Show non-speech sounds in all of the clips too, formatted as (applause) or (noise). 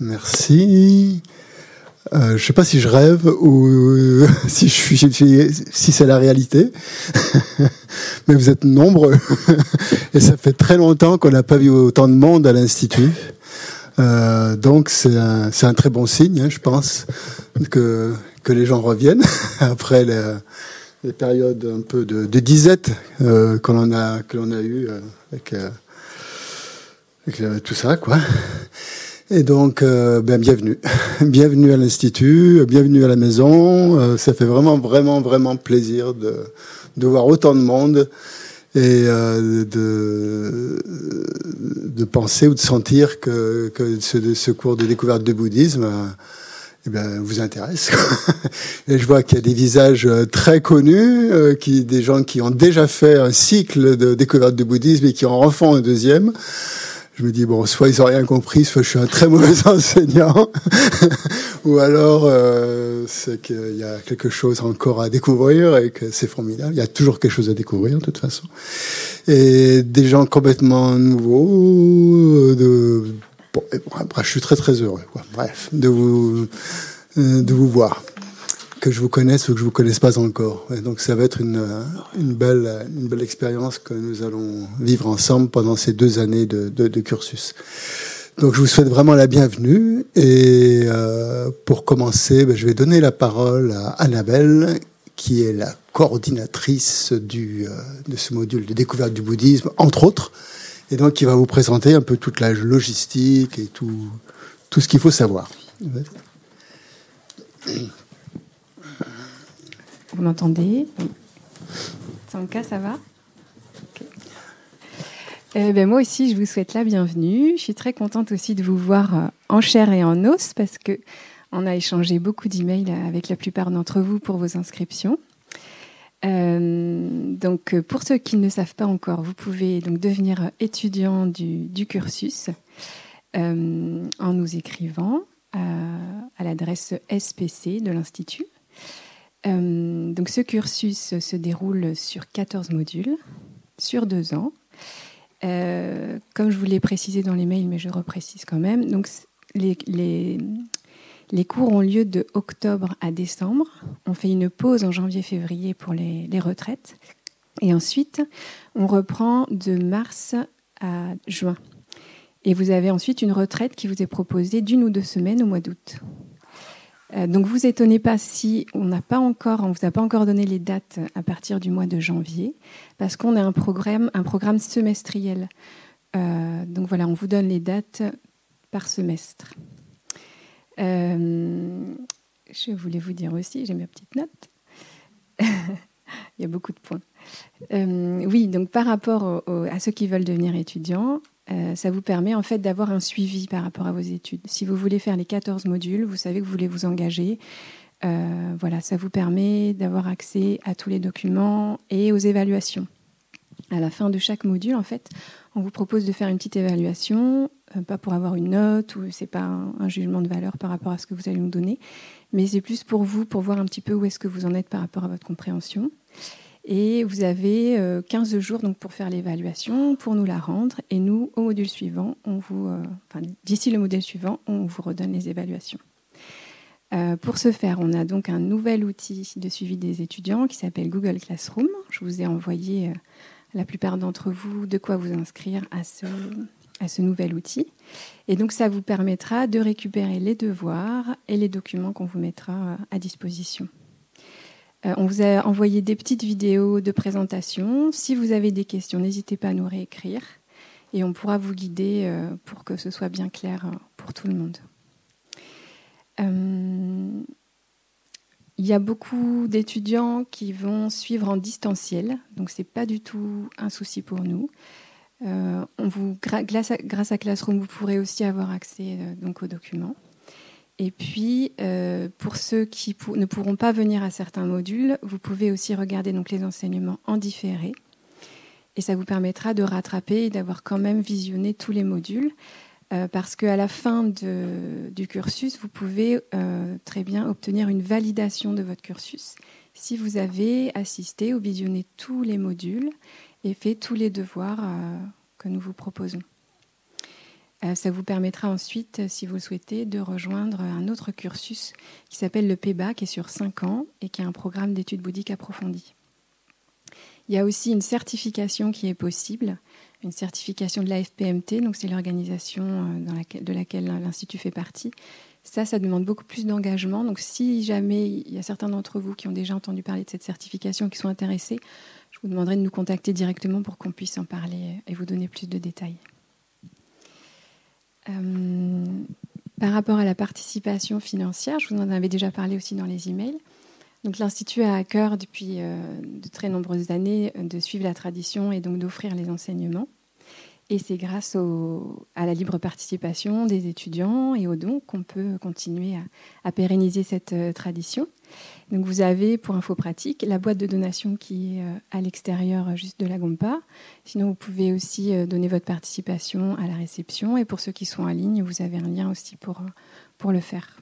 Merci. Euh, je ne sais pas si je rêve ou (laughs) suis si c'est la réalité, (laughs) mais vous êtes nombreux (laughs) et ça fait très longtemps qu'on n'a pas vu autant de monde à l'institut. Euh, donc c'est un, très bon signe, hein, je pense, que, les gens reviennent après les, périodes un peu de, disette euh, que l'on a que eu euh, avec, euh, avec euh, tout ça, quoi. Et donc, euh, ben, bienvenue. (laughs) bienvenue à l'Institut, bienvenue à la maison. Euh, ça fait vraiment, vraiment, vraiment plaisir de, de voir autant de monde et euh, de, de penser ou de sentir que, que ce, ce cours de découverte du bouddhisme eh ben, vous intéresse. (laughs) et je vois qu'il y a des visages très connus, qui, des gens qui ont déjà fait un cycle de découverte du bouddhisme et qui en refont un deuxième je me dis bon, soit ils ont rien compris, soit je suis un très mauvais (laughs) enseignant, (laughs) ou alors euh, c'est qu'il y a quelque chose encore à découvrir et que c'est formidable. Il y a toujours quelque chose à découvrir de toute façon. Et des gens complètement nouveaux. De bon, je suis très très heureux. Bref, de vous euh, de vous voir que je vous connaisse ou que je vous connaisse pas encore. Donc ça va être une, belle, expérience que nous allons vivre ensemble pendant ces deux années de cursus. Donc je vous souhaite vraiment la bienvenue et euh, pour commencer, ben, je vais donner la parole à Annabelle qui est la coordinatrice du, euh, de ce module de découverte du bouddhisme, entre autres, et donc qui va vous présenter un peu toute la logistique et tout, tout ce qu'il faut savoir. Vous m'entendez Oui. Sanka, ça va eh ben, moi aussi, je vous souhaite la bienvenue. Je suis très contente aussi de vous voir euh, en chair et en os parce que on a échangé beaucoup d'emails avec la plupart d'entre vous pour vos inscriptions. Euh, donc, pour ceux qui ne savent pas encore, vous pouvez donc devenir étudiant du, cursus euh, en nous écrivant à l'adresse SPC de l'Institut. Euh, donc ce cursus se déroule sur 14 modules, sur deux ans. Euh, comme je vous l'ai précisé dans les mails, mais je reprécise quand même, donc les, cours ont lieu de octobre à décembre. On fait une pause en janvier-février pour les, retraites. Et ensuite, on reprend de mars à juin. Et vous avez ensuite une retraite qui vous est proposée d'une ou deux semaines au mois d'août. Euh, donc vous étonnez pas si on n'a vous a pas encore donné les dates à partir du mois de janvier, parce qu'on a un programme, semestriel. Euh, donc voilà, on vous donne les dates par semestre. Euh, je voulais vous dire aussi, j'ai mes petites notes. (laughs) Il y a beaucoup de points. oui, donc par rapport à ceux qui veulent devenir étudiants, euh, ça vous permet en fait d'avoir un suivi par rapport à vos études. Si vous voulez faire les 14 modules, vous savez que vous voulez vous engager. Euh, voilà, ça vous permet d'avoir accès à tous les documents et aux évaluations. À la fin de chaque module, en fait, on vous propose de faire une petite évaluation, euh, pas pour avoir une note ou c'est pas un, jugement de valeur par rapport à ce que vous allez nous donner, mais c'est plus pour vous, pour voir un petit peu où est-ce que vous en êtes par rapport à votre compréhension. Et vous avez 15 euh, jours donc, pour faire l'évaluation, pour nous la rendre. Et nous, au module suivant, on vous, euh, d'ici le modèle suivant, on vous redonne les évaluations. Euh, pour ce faire, on a donc un nouvel outil de suivi des étudiants qui s'appelle Google Classroom. Je vous ai envoyé, la plupart d'entre vous, de quoi vous inscrire à ce, à ce nouvel outil. Et donc, ça vous permettra de récupérer les devoirs et les documents qu'on vous mettra à disposition. Euh, on vous a envoyé des petites vidéos de présentation. Si vous avez des questions, n'hésitez pas à nous réécrire et on pourra vous guider euh, pour que ce soit bien clair euh, pour tout le monde. Il y a beaucoup d'étudiants qui vont suivre en distanciel, donc ce n'est pas du tout un souci pour nous. grâce, à, Classroom, vous pourrez aussi avoir accès aux documents. Et puis, euh, pour ceux qui ne pourront pas venir à certains modules, vous pouvez aussi regarder donc les enseignements en différé. Et ça vous permettra de rattraper et d'avoir quand même visionné tous les modules. Euh, parce qu'à la fin du cursus, vous pouvez euh, très bien obtenir une validation de votre cursus si vous avez assisté ou visionné tous les modules et fait tous les devoirs que nous vous proposons. Ça vous permettra ensuite, si vous le souhaitez, de rejoindre un autre cursus qui s'appelle le PEBA, qui est sur 5 ans et qui est un programme d'études bouddhiques approfondies. Il y a aussi une certification qui est possible, une certification de la FPMT, donc c'est l'organisation euh, de laquelle l'Institut fait partie. Ça, ça demande beaucoup plus d'engagement. Donc si jamais il y a certains d'entre vous qui ont déjà entendu parler de cette certification, qui sont intéressés, je vous demanderai de nous contacter directement pour qu'on puisse en parler et vous donner plus de détails. Euh, par rapport à la participation financière, je vous en avais déjà parlé aussi dans les emails. Donc l'Institut a à cœur depuis euh, de très nombreuses années de suivre la tradition et donc d'offrir les enseignements. Et c'est grâce à la libre participation des étudiants et aux dons qu'on peut continuer à, pérenniser cette euh, tradition. Donc vous avez, pour info pratique, la boîte de donation qui est euh, à l'extérieur juste de la Gompa. Sinon, vous pouvez aussi donner votre participation à la réception. Et pour ceux qui sont en ligne, vous avez un lien aussi pour, pour le faire.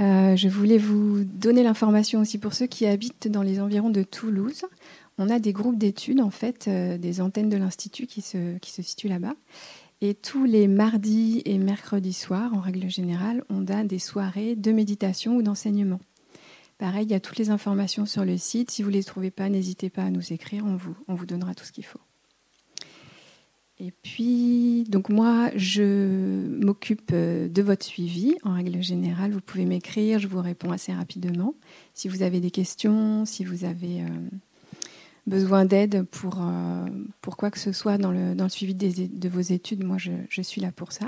Euh, je voulais vous donner l'information aussi pour ceux qui habitent dans les environs de Toulouse. On a des groupes d'études, en fait, euh, des antennes de l'Institut qui se, qui se situent là-bas. Et tous les mardis et mercredis soirs, en règle générale, on a des soirées de méditation ou d'enseignement. Pareil, il y a toutes les informations sur le site. Si vous ne les trouvez pas, n'hésitez pas à nous écrire, on vous, on vous donnera tout ce qu'il faut. Et puis, donc moi, je m'occupe euh, de votre suivi. En règle générale, vous pouvez m'écrire, je vous réponds assez rapidement. Si vous avez des questions, si vous avez euh, besoin d'aide pour, euh, pour quoi que ce soit dans le, dans le suivi de vos études, moi, je, suis là pour ça.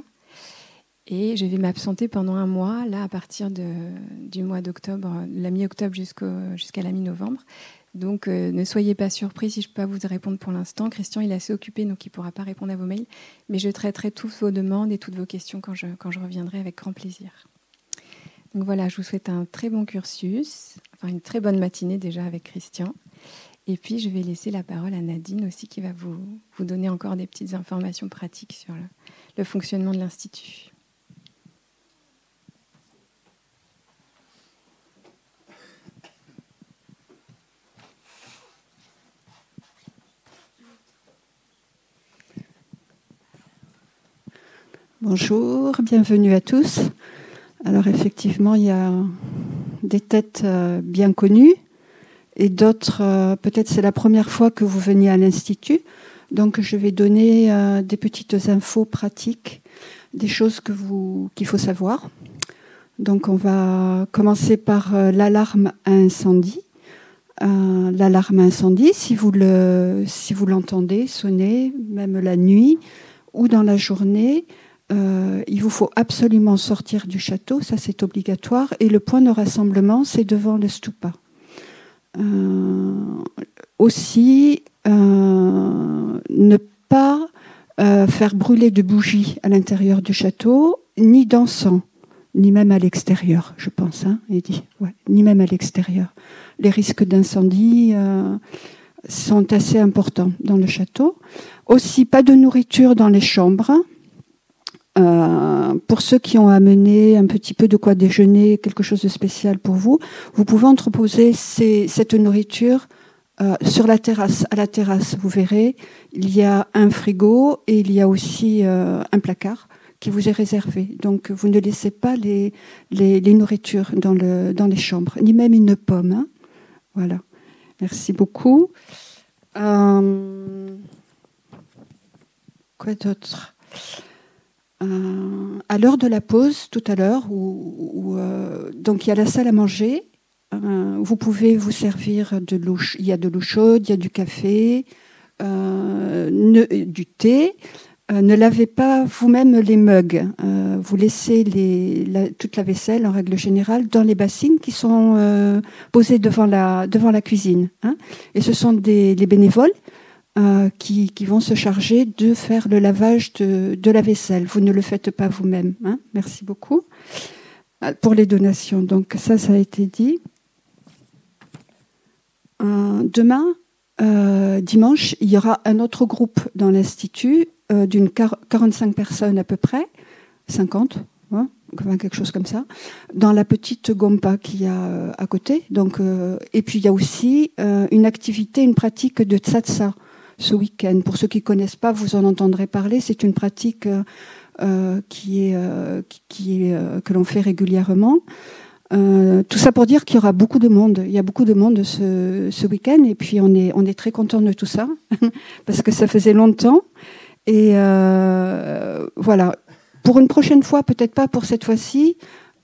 Et je vais m'absenter pendant un mois, là, à partir de, du mois d'octobre, la mi-octobre jusqu'à la mi-novembre. Donc euh, ne soyez pas surpris si je ne peux pas vous répondre pour l'instant. Christian, il est assez occupé, donc il ne pourra pas répondre à vos mails. Mais je traiterai toutes vos demandes et toutes vos questions quand je, quand je reviendrai avec grand plaisir. Donc voilà, je vous souhaite un très bon cursus, enfin une très bonne matinée déjà avec Christian. Et puis je vais laisser la parole à Nadine aussi qui va vous, vous donner encore des petites informations pratiques sur le fonctionnement de l'Institut. Bonjour, bienvenue à tous. Alors effectivement, il y a des têtes euh, bien connues et d'autres, euh, peut-être c'est la première fois que vous veniez à l'Institut. Donc je vais donner euh, des petites infos pratiques, des choses que vous qu'il faut savoir. Donc on va commencer par l'alarme à incendie. l'alarme à incendie, si vous le si vous l'entendez sonner, même la nuit ou dans la journée, euh, il vous faut absolument sortir du château, ça c'est obligatoire, et le point de rassemblement, c'est devant le stupa. Euh, aussi, euh, ne pas faire brûler de bougies à l'intérieur du château, ni d'encens, ni même à l'extérieur, je pense, hein, ni même à l'extérieur. Les risques d'incendie sont assez importants dans le château. Aussi, pas de nourriture dans les chambres euh, pour ceux qui ont amené un petit peu de quoi déjeuner, quelque chose de spécial pour vous, vous pouvez entreposer cette nourriture euh, sur la terrasse. À la terrasse, vous verrez, il y a un frigo et il y a aussi euh, un placard qui vous est réservé. Donc, vous ne laissez pas les, nourritures dans les chambres, ni même une pomme. Hein. Voilà. Merci beaucoup. quoi d'autre? Euh, à l'heure de la pause, tout à l'heure, euh, donc il y a la salle à manger. Euh, vous pouvez vous servir de l'eau. Il y a de l'eau chaude, il y a du café, du thé. ne lavez pas vous-même les mugs. vous laissez toute la vaisselle, en règle générale, dans les bassines qui sont posées devant la, devant la cuisine. Hein. Et ce sont des, les bénévoles euh, qui, vont se charger de faire le lavage de, la vaisselle. Vous ne le faites pas vous-même. Hein. Merci beaucoup euh, pour les donations. Donc ça, ça a été dit. Euh, demain, dimanche, il y aura un autre groupe dans l'Institut d'une 45 personnes à peu près, 50, hein, quelque chose comme ça, dans la petite Gompa qu'il y a à côté. Donc, et puis il y a aussi une activité, une pratique de tsatsa ce week-end. Pour ceux qui ne connaissent pas, vous en entendrez parler. C'est une pratique qui est, qui est que l'on fait régulièrement. tout ça pour dire qu'il y aura beaucoup de monde. Il y a beaucoup de monde ce, week-end et puis on est, très content de tout ça (laughs) parce que ça faisait longtemps. Et euh, voilà. Pour une prochaine fois, peut-être pas pour cette fois-ci.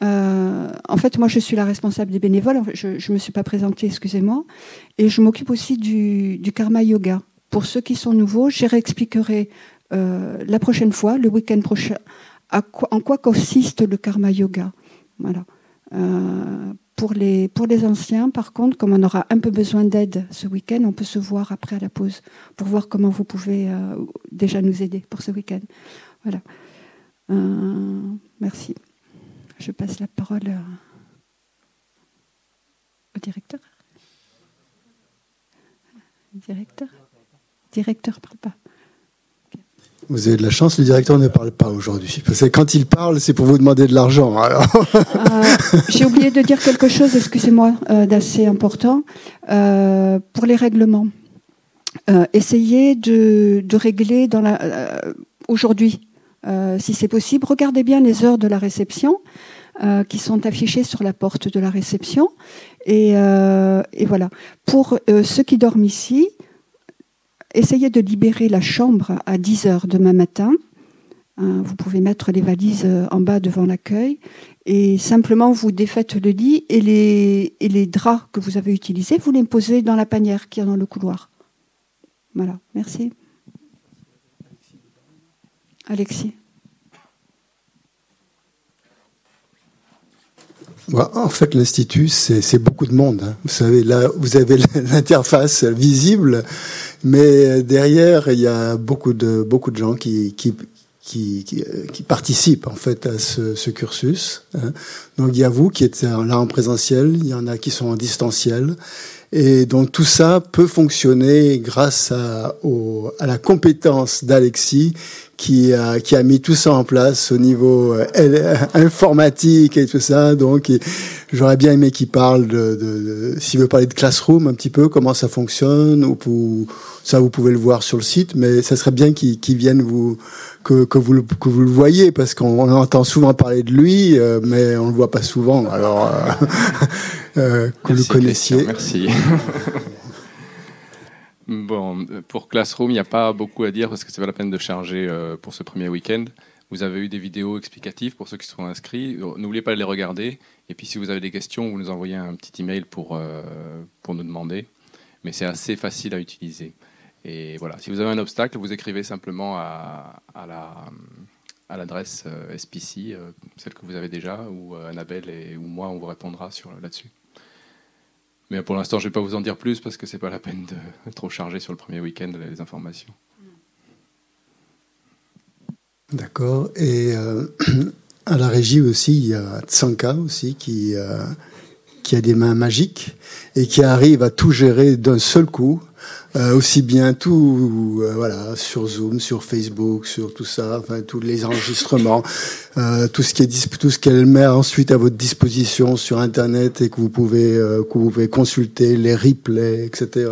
Euh, en fait, moi, je suis la responsable des bénévoles. Je ne me suis pas présentée, excusez-moi. Et je m'occupe aussi du, karma yoga. Pour ceux qui sont nouveaux, je réexpliquerai euh, la prochaine fois, le week-end prochain, en quoi consiste le karma yoga. Voilà. Euh, pour les, anciens, par contre, comme on aura un peu besoin d'aide ce week-end, on peut se voir après à la pause pour voir comment vous pouvez euh, déjà nous aider pour ce week-end. Voilà. Merci. Je passe la parole au directeur. Directeur Directeur, parle pas. Vous avez de la chance, le directeur ne parle pas aujourd'hui. Parce que quand il parle, c'est pour vous demander de l'argent. Euh, j'ai oublié de dire quelque chose, excusez-moi, euh, d'assez important. Euh, pour les règlements, essayez de, de, régler dans la, aujourd'hui, si c'est possible. Regardez bien les heures de la réception. qui sont affichées sur la porte de la réception. Et, et voilà. Pour ceux qui dorment ici, essayez de libérer la chambre à 10 heures demain matin. Hein, vous pouvez mettre les valises euh, en bas devant l'accueil et simplement vous défaites le lit et les, et les draps que vous avez utilisés, vous les posez dans la panière qui est dans le couloir. Voilà, merci. Alexis. En fait, l'institut, c'est beaucoup de monde. Hein. Vous savez, là, vous avez (laughs) l'interface visible, mais derrière, il y a beaucoup de beaucoup de gens qui qui qui, qui, participent en fait à ce, ce cursus. Hein. Donc il y a vous qui êtes là en présentiel, il y en a qui sont en distanciel, et donc tout ça peut fonctionner grâce à, au, à la compétence d'Alexis qui a, qui a mis tout ça en place au niveau euh, informatique et tout ça. Donc, j'aurais bien aimé qu'il parle de, de, de s'il veut parler de Classroom un petit peu, comment ça fonctionne, ou pour, ça vous pouvez le voir sur le site, mais ça serait bien qu'il qu vienne vous que, que, vous le, que vous le voyez parce qu'on entend souvent parler de lui, euh, mais on le voit pas souvent. Alors, euh, (laughs) euh que vous le connaissiez. merci. (laughs) Bon, pour Classroom, il n'y a pas beaucoup à dire parce que c'est pas la peine de charger euh, pour ce premier week-end. Vous avez eu des vidéos explicatives pour ceux qui sont inscrits. N'oubliez pas de les regarder. Et puis, si vous avez des questions, vous nous envoyez un petit email pour, euh, pour nous demander. Mais c'est assez facile à utiliser. Et voilà, si vous avez un obstacle, vous écrivez simplement à, à la à l'adresse euh, SPC, celle que vous avez déjà, ou Annabelle et, ou moi, on vous répondra là-dessus. Mais pour l'instant, je ne vais pas vous en dire plus parce que c'est pas la peine de (laughs) trop charger sur le premier week-end les informations. D'accord. Et euh, (clears throat) à la régie aussi, il y a Tsanka aussi qui, euh, qui a des mains magiques et qui arrive à tout gérer d'un seul coup euh, aussi bien tout, euh, voilà, sur Zoom, sur Facebook, sur tout ça, enfin tous les enregistrements, euh, tout ce qui est tout ce qu'elle met ensuite à votre disposition sur Internet et que vous pouvez que vous pouvez consulter les replays, etc.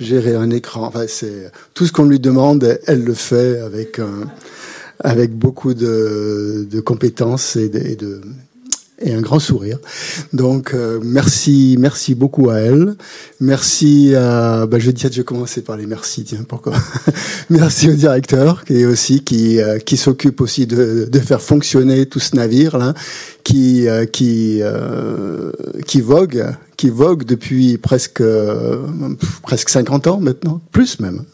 gérer un écran, enfin c'est tout ce qu'on lui demande, elle le fait avec avec beaucoup de, de compétences et de et un grand sourire. Donc euh, merci, merci beaucoup à elle. Merci à, bah, je dire, je vais commencer par les merci. Tiens, pourquoi (laughs) Merci au directeur qui est aussi qui euh, qui s'occupe aussi de, de faire fonctionner tout ce navire là, qui euh, qui qui vogue, qui vogue depuis presque presque 50 ans maintenant, plus même,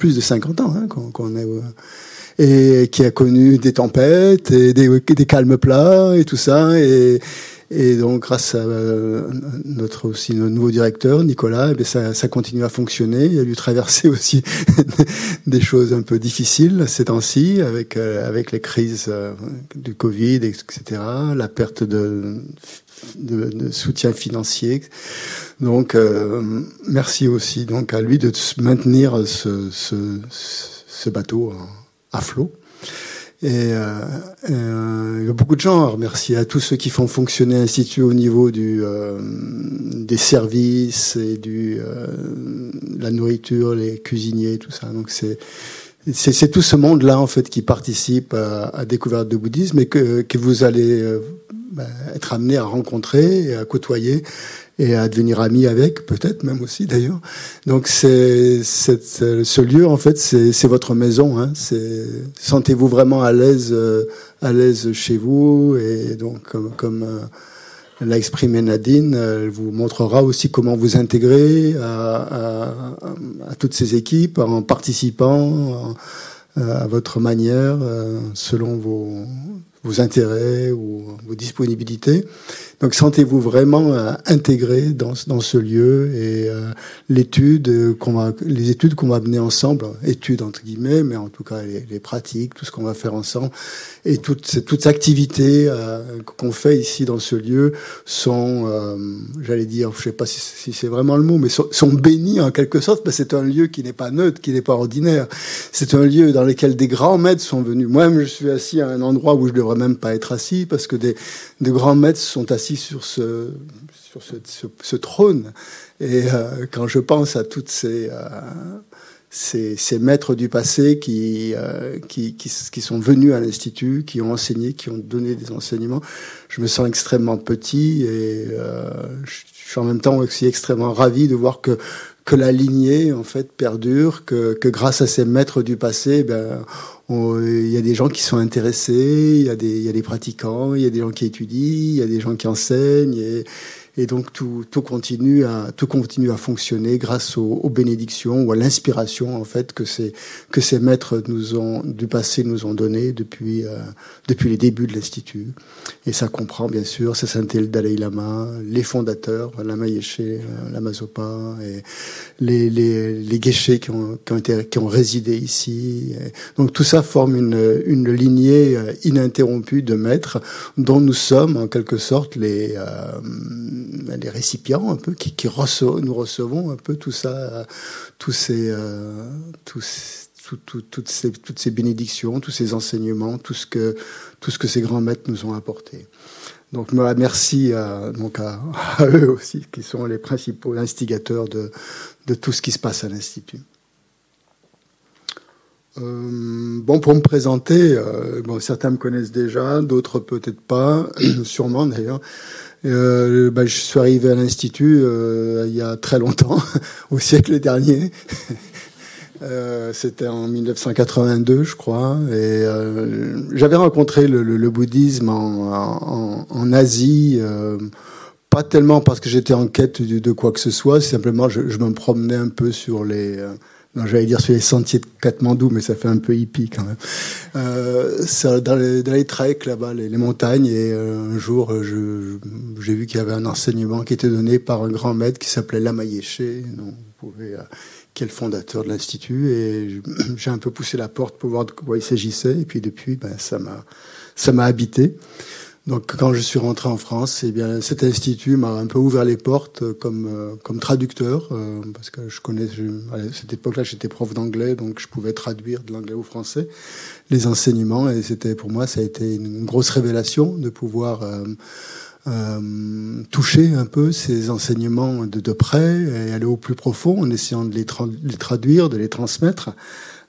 plus de 50 ans hein, qu'on est et qui a connu des tempêtes et des, des calmes plats et tout ça. Et, et donc, grâce à euh, notre aussi notre nouveau directeur, Nicolas, eh ça, ça continue à fonctionner. Il a dû traverser (laughs) aussi des choses un peu difficiles ces temps-ci, avec euh, avec les crises euh, du Covid, etc., la perte de, de, soutien financier. Donc, merci aussi donc à lui de maintenir ce, bateau à flot. Et euh, euh, il y a beaucoup de gens à remercier, à tous ceux qui font fonctionner l'Institut au niveau du, euh, des services et du, euh, la nourriture, les cuisiniers, tout ça. Donc c'est c'est tout ce monde-là en fait qui participe à, à découverte de bouddhisme et que, que vous allez euh, bah, être amené à rencontrer et à côtoyer et à devenir ami avec, peut-être même aussi d'ailleurs. Donc c'est ce lieu en fait, c'est votre maison. Hein. Sentez-vous vraiment à l'aise, euh, à l'aise chez vous et donc comme, euh, l'a exprimé Nadine, elle vous montrera aussi comment vous intégrer à, toutes ces équipes en participant à, votre manière, euh, selon vos, vos intérêts ou vos disponibilités. Donc sentez-vous vraiment euh, intégré dans, dans ce lieu et euh, l'étude qu'on va, les études qu'on va mener ensemble, études entre guillemets, mais en tout cas les, pratiques, tout ce qu'on va faire ensemble et toutes toutes activités euh, qu'on fait ici dans ce lieu sont, euh, j'allais dire, je sais pas si, si c'est vraiment le mot, mais sont, sont bénis en quelque sorte, parce que c'est un lieu qui n'est pas neutre, qui n'est pas ordinaire. C'est un lieu dans lequel des grands maîtres sont venus. Moi-même, je suis assis à un endroit où je devrais même pas être assis, parce que des, des grands maîtres sont assis sur ce, sur ce, ce, trône. Et euh, quand je pense à toutes ces, euh, ces, ces, maîtres du passé qui, euh, qui, qui, sont venus à l'Institut, qui ont enseigné, qui ont donné des enseignements, je me sens extrêmement petit et euh, je suis en même temps aussi extrêmement ravi de voir que que la lignée en fait perdure, que, que grâce à ces maîtres du passé, ben il y a des gens qui sont intéressés, il y, a des, y a des pratiquants, il y a des gens qui étudient, il y a des gens qui enseignent, et donc tout, continue à, tout continue à fonctionner grâce aux, bénédictions ou à l'inspiration en fait que ces, que ces maîtres nous ont, du passé nous ont donné depuis, euh, depuis les débuts de l'Institut. Et ça comprend bien sûr sa sainteté le Dalai Lama, les fondateurs, Lama Yeshe, Lama Zopa, et les, les, les qui ont, qui, ont résidé ici. Donc tout ça forme une, une lignée ininterrompue de maîtres dont nous sommes en quelque sorte les, euh, les récipients un peu qui, nous recevons un peu tout ça, tous ces, euh, toutes, ces, toutes ces bénédictions, tous ces enseignements, tout ce que, tout ce que ces grands maîtres nous ont apporté. Donc merci à, donc à, eux aussi, qui sont les principaux instigateurs de, de tout ce qui se passe à l'Institut. Euh, bon, pour me présenter, euh, bon, certains me connaissent déjà, d'autres peut-être pas, (clears throat) sûrement d'ailleurs. Euh, bah, je suis arrivé à l'Institut euh, il y a très longtemps, (laughs) au siècle dernier. (laughs) Euh, C'était en 1982, je crois. Et j'avais rencontré le, bouddhisme en, Asie, pas tellement parce que j'étais en quête de, quoi que ce soit, simplement je, me promenais un peu sur les j'allais dire sur les sentiers de Katmandou, mais ça fait un peu hippie quand même. Euh, dans, les, dans les treks là-bas, les, montagnes, et euh, un jour, j'ai vu qu'il y avait un enseignement qui était donné par un grand maître qui s'appelait Lama Yeshe, vous pouvez, euh, qui est le fondateur de l'institut, et (clears throat) j'ai un peu poussé la porte pour voir de quoi il s'agissait, et puis depuis, ben, ça m'a, ça m'a habité. Donc, quand je suis rentré en France, eh bien, cet institut m'a un peu ouvert les portes comme, euh, comme traducteur, euh, parce que je connais, à cette époque-là, j'étais prof d'anglais, donc je pouvais traduire de l'anglais au français les enseignements, et c'était pour moi, ça a été une grosse révélation de pouvoir euh, euh toucher un peu ces enseignements de, de près et aller au plus profond en essayant de les traduire, de les transmettre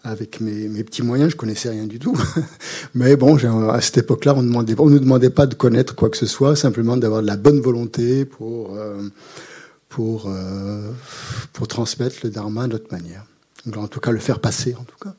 avec mes, petits moyens, je connaissais rien du tout. (laughs) Mais bon, à cette époque-là, on ne on nous demandait pas de connaître quoi que ce soit, simplement d'avoir de la bonne volonté pour euh, pour euh, pour transmettre le dharma de notre manière. En tout cas, le faire passer, en tout cas.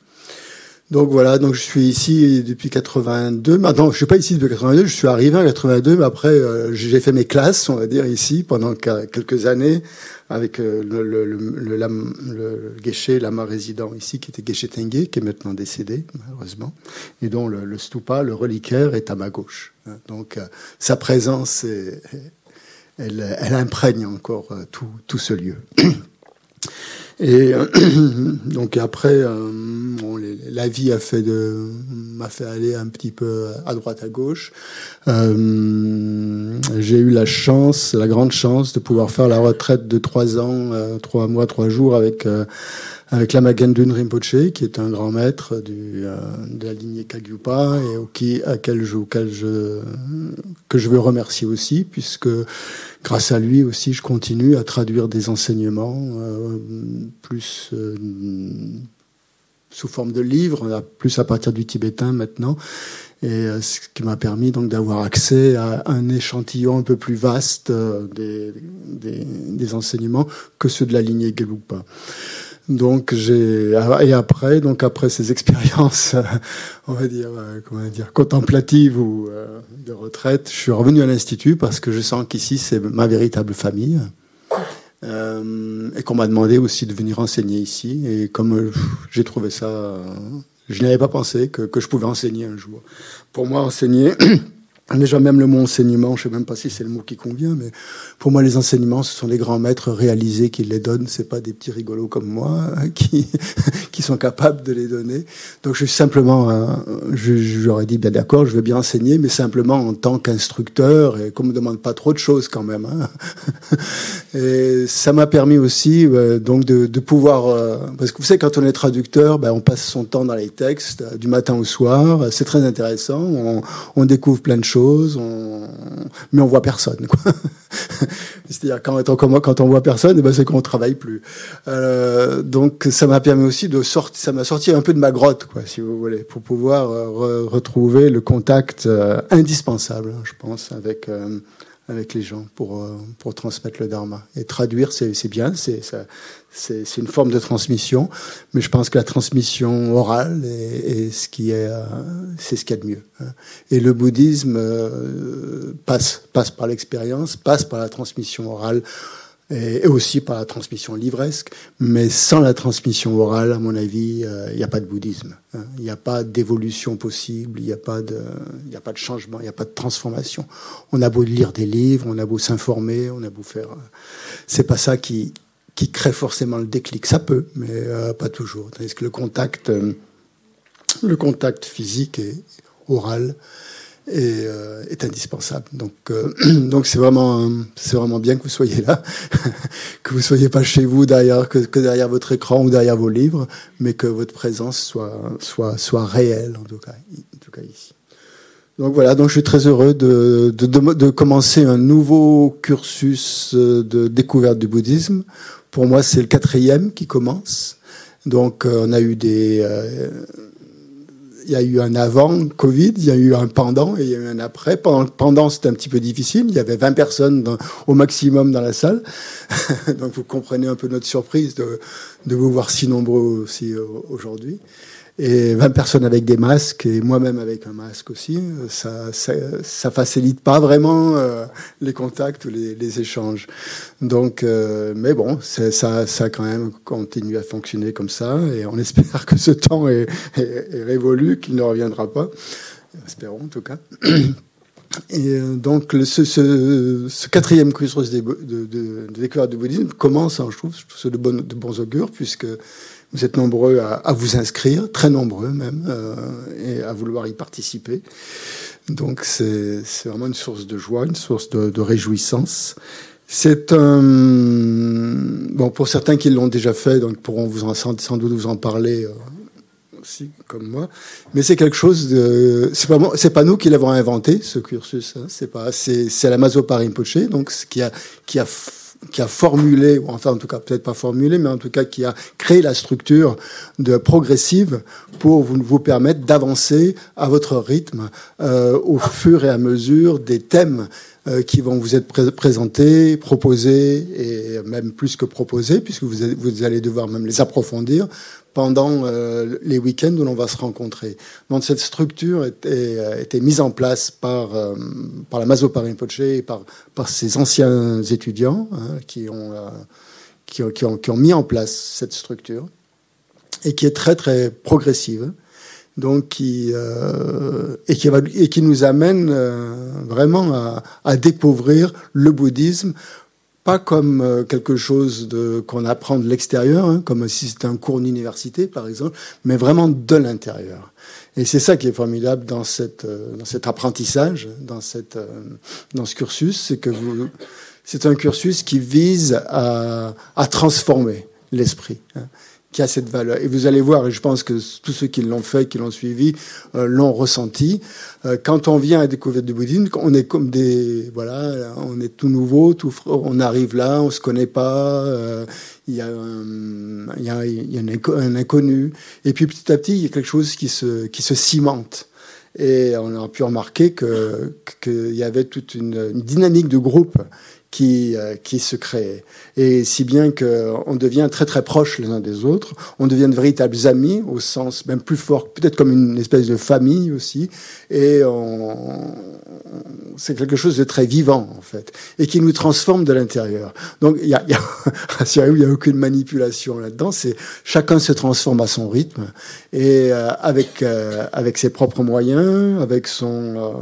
Donc voilà, donc je suis ici depuis 82. Maintenant, je suis pas ici depuis 82, je suis arrivé en 82, mais après euh, j'ai fait mes classes, on va dire ici pendant quelques années avec euh, le, le, le, Geshe, lama résident ici, qui était Geshe Tengue, qui est maintenant décédé, malheureusement, et dont le, stupa, le reliquaire, est à ma gauche. Donc euh, sa présence, elle, elle imprègne encore tout, tout ce lieu. (clears throat) Et (clears throat) donc après, euh, la vie a fait de, m'a fait aller un petit peu à droite à gauche. Euh, j'ai eu la chance, la grande chance, de pouvoir faire la retraite de trois ans, euh, trois mois, trois jours avec avec Lamagendun Rinpoche, qui est un grand maître du, euh, de la lignée Kagyupa et qui, à quel je, auquel je, que je veux remercier aussi, puisque grâce à lui aussi, je continue à traduire des enseignements euh, plus euh, sous forme de livres, plus à partir du tibétain maintenant, et euh, ce qui m'a permis donc d'avoir accès à un échantillon un peu plus vaste euh, des, des, des, enseignements que ceux de la lignée Gelugpa. Donc j'ai et après donc après ces expériences (laughs) on va dire comment dire contemplatives ou de retraite, je suis revenu à l'institut parce que je sens qu'ici c'est ma véritable famille. Euh, et qu'on m'a demandé aussi de venir enseigner ici. Et comme j'ai trouvé ça, je n'avais pas pensé que, que, je pouvais enseigner un jour. Pour moi, enseigner, (clears throat) Déjà même le mot enseignement, je sais même pas si c'est le mot qui convient, mais pour moi les enseignements, ce sont les grands maîtres réalisés qui les donnent. C'est pas des petits rigolos comme moi hein, qui (laughs) qui sont capables de les donner. Donc je suis simplement, euh, j'aurais dit bien d'accord, je veux bien enseigner, mais simplement en tant qu'instructeur et qu'on me demande pas trop de choses quand même. Hein. (laughs) Et ça m'a permis aussi euh, donc de, pouvoir, euh, parce que vous savez quand on est traducteur, ben, on passe son temps dans les textes du matin au soir. C'est très intéressant. On découvre plein de choses on... mais on voit personne. (laughs) C'est-à-dire quand, quand on voit personne, eh ben c'est qu'on travaille plus. Euh, donc ça m'a permis aussi de sortir, ça m'a sorti un peu de ma grotte, quoi, si vous voulez, pour pouvoir euh, retrouver le contact euh, indispensable, hein, je pense, avec avec les gens pour, pour transmettre le dharma. Et traduire, c'est bien, c'est une forme de transmission, mais je pense que la transmission orale est, ce qui est, euh, c'est ce qu'il y a de mieux. Hein. Et le bouddhisme euh, passe, passe par l'expérience, passe par la transmission orale et, aussi par la transmission livresque. Mais sans la transmission orale, à mon avis, euh, il n'y a pas de bouddhisme. Hein. Il n'y a pas d'évolution possible, il n'y a, pas de, a pas de changement, il n'y a pas de transformation. On a beau lire des livres, on a beau s'informer, on a beau faire... C'est pas ça qui, qui crée forcément le déclic. Ça peut, mais euh, pas toujours. Tandis que le contact, le contact physique et oral est, euh, indispensable. Donc, euh, (clears throat) donc c'est vraiment, c'est vraiment bien que vous soyez là, (laughs) que vous soyez pas chez vous derrière, que, que, derrière votre écran ou derrière vos livres, mais que votre présence soit, soit, soit réelle en tout cas, en tout cas ici. Donc voilà, donc je suis très heureux de, de, de, de commencer un nouveau cursus euh, de découverte du bouddhisme. Pour moi, c'est le quatrième qui commence. Donc on a eu des euh, il y a eu un avant Covid, il y a eu un pendant et il y a eu un après. Pendant, pendant c'était un petit peu difficile. Il y avait 20 personnes au maximum dans la salle. (laughs) Donc vous comprenez un peu notre surprise de, de vous voir si nombreux aussi euh, aujourd'hui et 20 personnes avec des masques et moi-même avec un masque aussi, ça, ça, facilite pas vraiment euh, les contacts ou les, échanges. Donc, euh, mais bon, ça, ça quand même continué à fonctionner comme ça et on (laughs) espère que ce temps est, révolu, qu'il ne reviendra pas. Espérons en tout cas. (clears throat) Et euh, donc, ce, quatrième cursus de, de, découverte du bouddhisme commence, hein, je trouve, de bons augures, puisque vous êtes nombreux à, vous inscrire, très nombreux même, euh, et à vouloir y participer. Donc c'est vraiment une source de joie, une source de, réjouissance. C'est un bon pour certains qui l'ont déjà fait, donc pourront vous sans, doute vous en parler euh, aussi comme moi. Mais c'est quelque chose de c'est pas nous qui l'avons inventé ce cursus. Hein, c'est pas c'est la Mazopa Rinpoche donc qui a qui a qui a formulé, ou enfin en tout cas peut-être pas formulé, mais en tout cas qui a créé la structure de progressive pour vous, vous permettre d'avancer à votre rythme euh, au fur et à mesure des thèmes euh, qui vont vous être pré présentés, proposés et même plus que proposés, puisque vous, vous allez devoir même les approfondir pendant euh, les week-ends où l'on va se rencontrer. Donc cette structure était, euh, était mise en place par, euh, par la Mazo Rinpoche et par, ses anciens étudiants hein, qui, ont, qui, ont, qui, ont, mis en place cette structure et qui est très très progressive. Donc qui et qui et qui nous amène vraiment à, à découvrir le bouddhisme pas comme euh, quelque chose qu'on apprend de l'extérieur, hein, comme si c'était un cours d'université, par exemple, mais vraiment de l'intérieur. Et c'est ça qui est formidable dans, cette, euh, dans cet apprentissage, dans, cette, euh, dans ce cursus, c'est que vous, c'est un cursus qui vise à, à transformer l'esprit, hein, qui a cette valeur. Et vous allez voir, et je pense que tous ceux qui l'ont fait, qui l'ont suivi, euh, l'ont ressenti. Euh, quand on vient à découvrir du bouddhisme, on est comme des, voilà, on est tout nouveau, tout, on arrive là, on se connaît pas, euh, il y a, il y a, un, inconnu. Et puis petit à petit, il y a quelque chose qui se, qui se cimente. Et on a pu remarquer que qu'il y avait toute une dynamique de groupe qui, euh, qui se crée. Et si bien qu'on devient très très proches les uns des autres, on devient de véritables amis, au sens même plus fort, peut-être comme une espèce de famille aussi, et c'est quelque chose de très vivant en fait, et qui nous transforme de l'intérieur. Donc il y a, y a, (laughs) il y a aucune manipulation là-dedans, c'est chacun se transforme à son rythme, et euh, avec, euh, avec ses propres moyens, avec son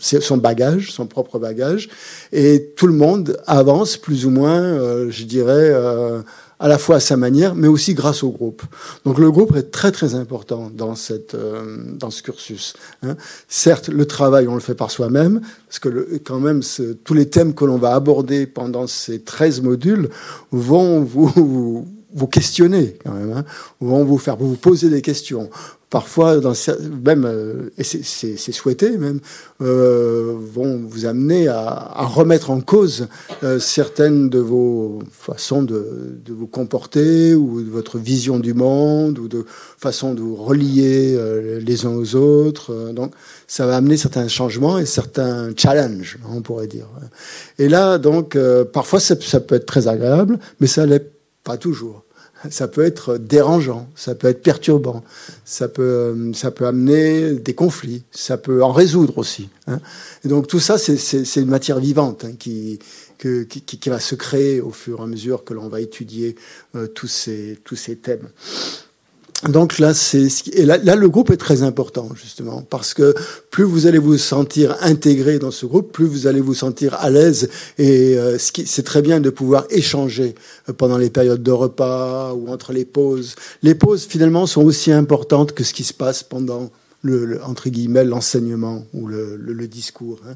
son bagage, son propre bagage, et tout le monde avance plus ou moins, euh, je dirais, euh, à la fois à sa manière, mais aussi grâce au groupe. Donc le groupe est très très important dans, cette, euh, dans ce cursus. Hein. Certes, le travail, on le fait par soi-même, parce que le, quand même, tous les thèmes que l'on va aborder pendant ces 13 modules vont vous, vous, vous questionner quand même, hein, vont vous faire vous poser des questions parfois, dans, même, euh, et c'est souhaité même, euh, vont vous amener à, à remettre en cause euh, certaines de vos façons de, de, vous comporter ou de votre vision du monde ou de façon de vous relier euh, les uns aux autres. donc, ça va amener certains changements et certains challenges, on pourrait dire. Et là, donc, parfois, ça, ça peut être très agréable, mais ça l'est pas toujours ça peut être dérangeant, ça peut être perturbant, ça peut, ça peut amener des conflits, ça peut en résoudre aussi. Hein. Et donc tout ça, c'est une matière vivante hein, qui, qui, qui, va se créer au fur et à mesure que l'on va étudier euh, tous, ces, tous ces thèmes. Donc là, c'est et là, là, le groupe est très important justement parce que plus vous allez vous sentir intégré dans ce groupe, plus vous allez vous sentir à l'aise et euh, c'est très bien de pouvoir échanger euh, pendant les périodes de repas ou entre les pauses. Les pauses finalement sont aussi importantes que ce qui se passe pendant le, entre guillemets l'enseignement ou le, le, discours, hein.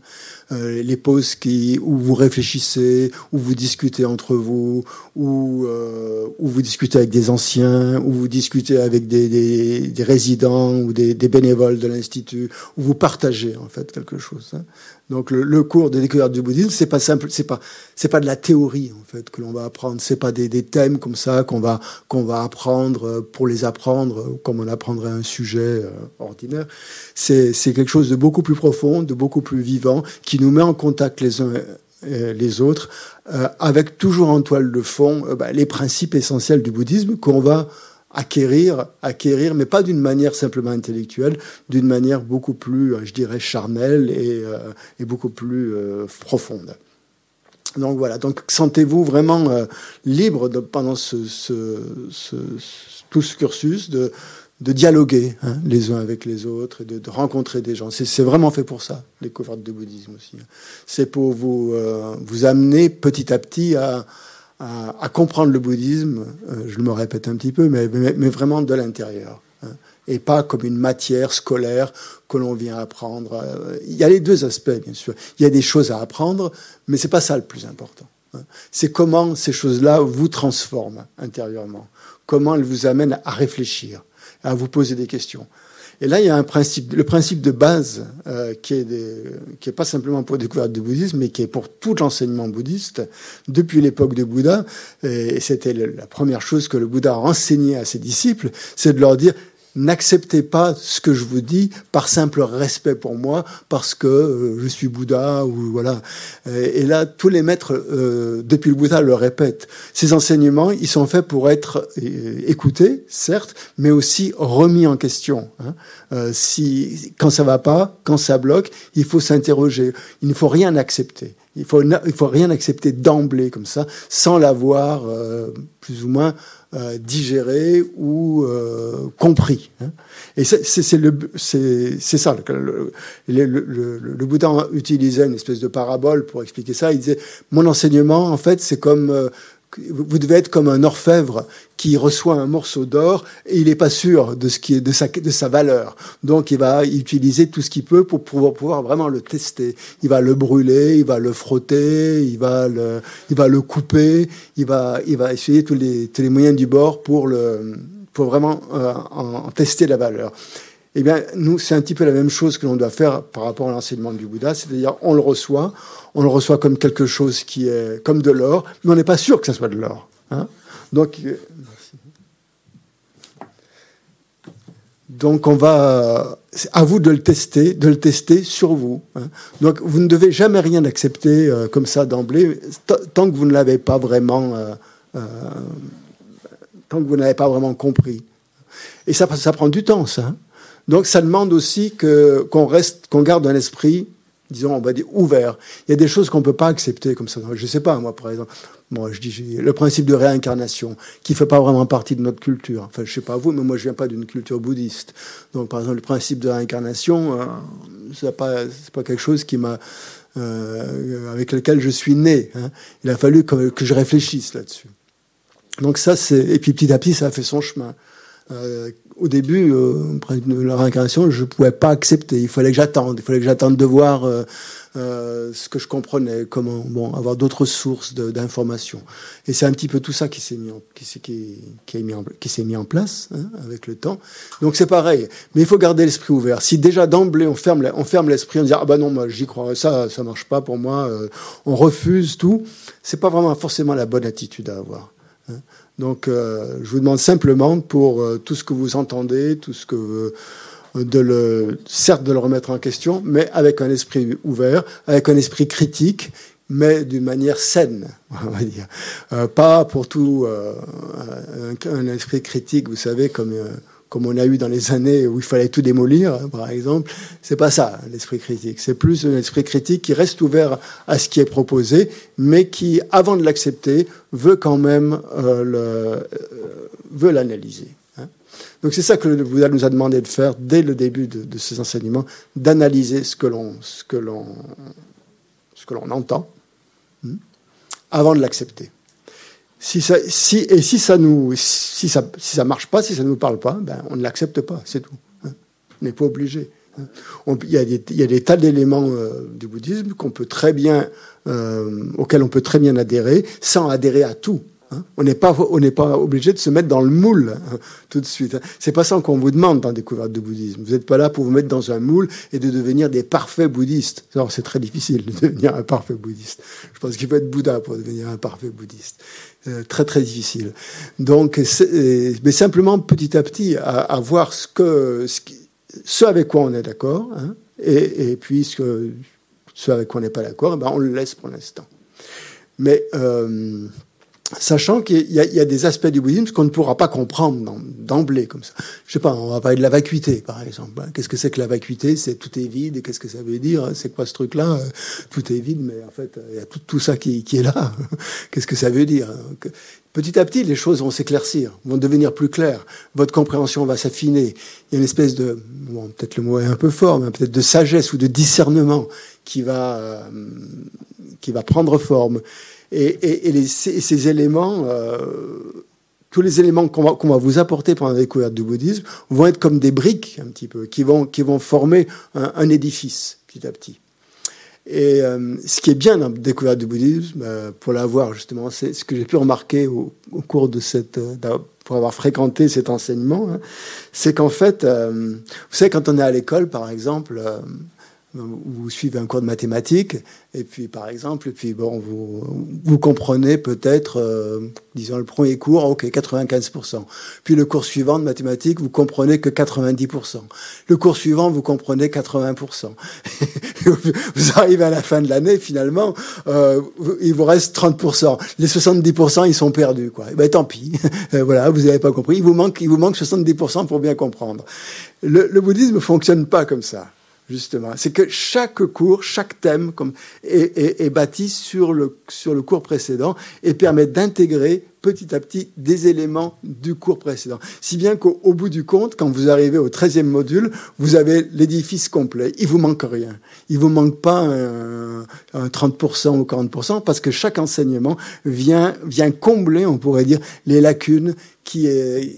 euh, les pauses qui où vous réfléchissez, où vous discutez entre vous, où, euh, où vous discutez avec des anciens, où vous discutez avec des, des, des résidents ou des, des bénévoles de l'institut, où vous partagez en fait quelque chose. Hein. Donc le, le, cours de découverte du bouddhisme, c'est pas simple, c'est pas c'est pas de la théorie en fait que l'on va apprendre, c'est pas des, des thèmes comme ça qu'on va qu'on va apprendre pour les apprendre comme on apprendrait un sujet euh, ordinaire. C'est c'est quelque chose de beaucoup plus profond, de beaucoup plus vivant, qui nous met en contact les uns euh, les autres, euh, avec toujours en toile de fond euh, bah, les principes essentiels du bouddhisme qu'on va acquérir, acquérir, mais pas d'une manière simplement intellectuelle, d'une manière beaucoup plus, euh, je dirais, charnelle et, euh, et beaucoup plus euh, profonde. Donc voilà, donc sentez-vous vraiment libre de, pendant ce, ce, ce, tout ce cursus de, de dialoguer hein, les uns avec les autres et de, de rencontrer des gens. C'est vraiment fait pour ça, les découverte de bouddhisme aussi. C'est pour vous, euh, vous amener petit à petit à, à, à comprendre le bouddhisme, euh, je me répète un petit peu, mais, mais, mais vraiment de l'intérieur. Hein, et pas comme une matière scolaire que l'on vient apprendre. Euh, il y a les deux aspects, bien sûr. Il y a des choses à apprendre, mais c'est pas ça le plus important. Hein. C'est comment ces choses-là vous transforment intérieurement, comment elles vous amènent à réfléchir, à vous poser des questions. Et là, il y a un principe, le principe de base euh, qui est qui est pas simplement pour découvrir du bouddhisme, mais qui est pour tout l'enseignement bouddhiste depuis l'époque de Bouddha. Et c'était la première chose que le Bouddha a enseigné à ses disciples, c'est de leur dire n'acceptez pas ce que je vous dis par simple respect pour moi, parce que euh, je suis Bouddha ou voilà. Et, là, tous les maîtres euh, depuis le Bouddha le répètent. Ces enseignements, ils sont faits pour être euh, écoutés, certes, mais aussi remis en question. Hein. Euh, si quand ça va pas, quand ça bloque, il faut s'interroger. Il ne faut rien accepter. Il faut il faut rien accepter d'emblée comme ça, sans l'avoir plus ou moins euh, digéré ou euh, compris. Hein. Et c'est ça. Le, le, le, le, Bouddha utilisait une espèce de parabole pour expliquer ça. Il disait mon enseignement en fait c'est comme euh, vous devez être comme un orfèvre qui reçoit un morceau d'or et il n'est pas sûr de ce qui est de sa de sa valeur. Donc il va utiliser tout ce qu'il peut pour pouvoir vraiment le tester. Il va le brûler, il va le frotter, il va le il va le couper, il va il va essayer tous les tous les moyens du bord pour le pour vraiment euh, en, tester la valeur. Eh bien, nous, c'est un petit peu la même chose que l'on doit faire par rapport à l'enseignement du Bouddha, c'est-à-dire on le reçoit, on le reçoit comme quelque chose qui est comme de l'or, mais on n'est pas sûr que ça soit de l'or. Hein. Donc, euh, donc on va, à vous de le tester, de le tester sur vous. Hein. Donc vous ne devez jamais rien accepter euh, comme ça d'emblée, tant que vous ne l'avez pas vraiment, euh, tant que vous n'avez pas vraiment compris. Et ça, ça prend du temps, ça. Donc ça demande aussi que qu'on reste, qu'on garde un esprit disons, on va dire, ouvert. Il y a des choses qu'on ne peut pas accepter comme ça. Je ne sais pas, moi, par exemple, moi, je dis, le principe de réincarnation, qui ne fait pas vraiment partie de notre culture. Enfin, je ne sais pas vous, mais moi, je ne viens pas d'une culture bouddhiste. Donc, par exemple, le principe de réincarnation, euh, ce n'est pas, pas quelque chose qui m'a, euh, avec lequel je suis né. Hein. Il a fallu que, que je réfléchisse là-dessus. Donc ça, c'est... Et puis petit à petit, ça a fait son chemin. Euh, au début, euh, de la réincarnation, je ne pouvais pas accepter. Il fallait que j'attende. Il fallait que j'attende de voir euh, euh, ce que je comprenais, comment bon, avoir d'autres sources d'informations. Et c'est un petit peu tout ça qui s'est mis, en, qui, qui, s'est mis en place hein, avec le temps. Donc c'est pareil. Mais il faut garder l'esprit ouvert. Si déjà d'emblée on ferme, l'esprit, on dit ah bah non, moi j'y crois, ça, ça marche pas pour moi, euh, on refuse tout. C'est pas vraiment forcément la bonne attitude à avoir. Hein. Donc, euh, je vous demande simplement pour euh, tout ce que vous entendez, tout ce que euh, de le, certes de le remettre en question, mais avec un esprit ouvert, avec un esprit critique, mais d'une manière saine, (laughs) on va dire. pas pour tout un, un, esprit critique, vous savez, comme comme on a eu dans les années où il fallait tout démolir, hein, par exemple. C'est pas ça, l'esprit critique. C'est plus un esprit critique qui reste ouvert à ce qui est proposé, mais qui, avant de l'accepter, veut quand même euh, euh, veut l'analyser. Hein. Donc c'est ça que le Bouddha nous a demandé de faire dès le début de, de ces enseignements, d'analyser ce que l'on ce que l'on ce que l'on entend, hein, avant de l'accepter. Si ça, si, et si ça nous, si ça, si ça marche pas, si ça nous parle pas, ben on ne l'accepte pas, c'est tout. Hein. On n'est pas obligé. Hein. Il y, a des, il y a des tas d'éléments euh, du bouddhisme qu'on peut très bien, euh, auxquels on peut très bien adhérer, sans adhérer à tout. Hein. On n'est pas, pas obligé de se mettre dans le moule hein, tout de suite. Hein. C'est pas ça qu'on vous demande dans découverte de bouddhisme. Vous n'êtes pas là pour vous mettre dans un moule et de devenir des parfaits bouddhistes. c'est très difficile de (laughs) devenir un parfait bouddhiste. Je pense qu'il faut être Bouddha pour devenir un parfait bouddhiste. Euh, très très difficile. Donc, euh, mais simplement petit à petit à, voir ce que, ce, avec quoi on est d'accord, et, puis ce, ce, avec quoi on n'est pas d'accord, eh ben on le laisse pour l'instant. Mais euh, sachant qu'il y, y, a des aspects du bouddhisme qu'on ne pourra pas comprendre d'emblée comme ça. Je sais pas, on va parler de la vacuité, par exemple. Qu'est-ce que c'est que la vacuité? C'est tout est vide. Qu'est-ce que ça veut dire? C'est quoi ce truc-là? Tout est vide, mais en fait, il y a tout, tout ça qui, qui, est là. (laughs) qu'est-ce que ça veut dire? Petit à petit, les choses vont s'éclaircir, vont devenir plus claires. Votre compréhension va s'affiner. Il y a une espèce de, bon, peut-être le mot est un peu fort, mais peut-être de sagesse ou de discernement qui va, euh, qui va prendre forme. Et, et, les, ces, éléments, euh, tous les éléments qu'on va, vous apporter pendant la découverte du bouddhisme vont être comme des briques, un petit peu, qui vont, former un, édifice petit à petit. Et euh, ce qui est bien dans la découverte du bouddhisme, euh, pour l'avoir justement, c'est ce que j'ai pu remarquer au, cours de cette, pour avoir fréquenté cet enseignement, hein, c'est qu'en fait, vous savez, quand on est à l'école, par exemple, vous suivez un cours de mathématiques, et puis par exemple, et puis bon, vous, vous comprenez peut-être, euh, disons le premier cours, ok, 95%. Puis le cours suivant de mathématiques, vous comprenez que 90%. Le cours suivant, vous comprenez 80%. (laughs) vous arrivez à la fin de l'année, finalement, euh, il vous reste 30%. Les 70%, ils sont perdus, quoi. Et eh ben tant pis. (laughs) voilà, vous n'avez pas compris. Il vous manque, il vous manque 70% pour bien comprendre. Le, le bouddhisme fonctionne pas comme ça justement. C'est que chaque cours, chaque thème est, est, bâti sur le, sur le cours précédent et permet d'intégrer petit à petit des éléments du cours précédent. Si bien qu'au bout du compte, quand vous arrivez au 13e module, vous avez l'édifice complet. Il vous manque rien. Il vous manque pas un, 30% ou 40% parce que chaque enseignement vient, vient combler, on pourrait dire, les lacunes qui,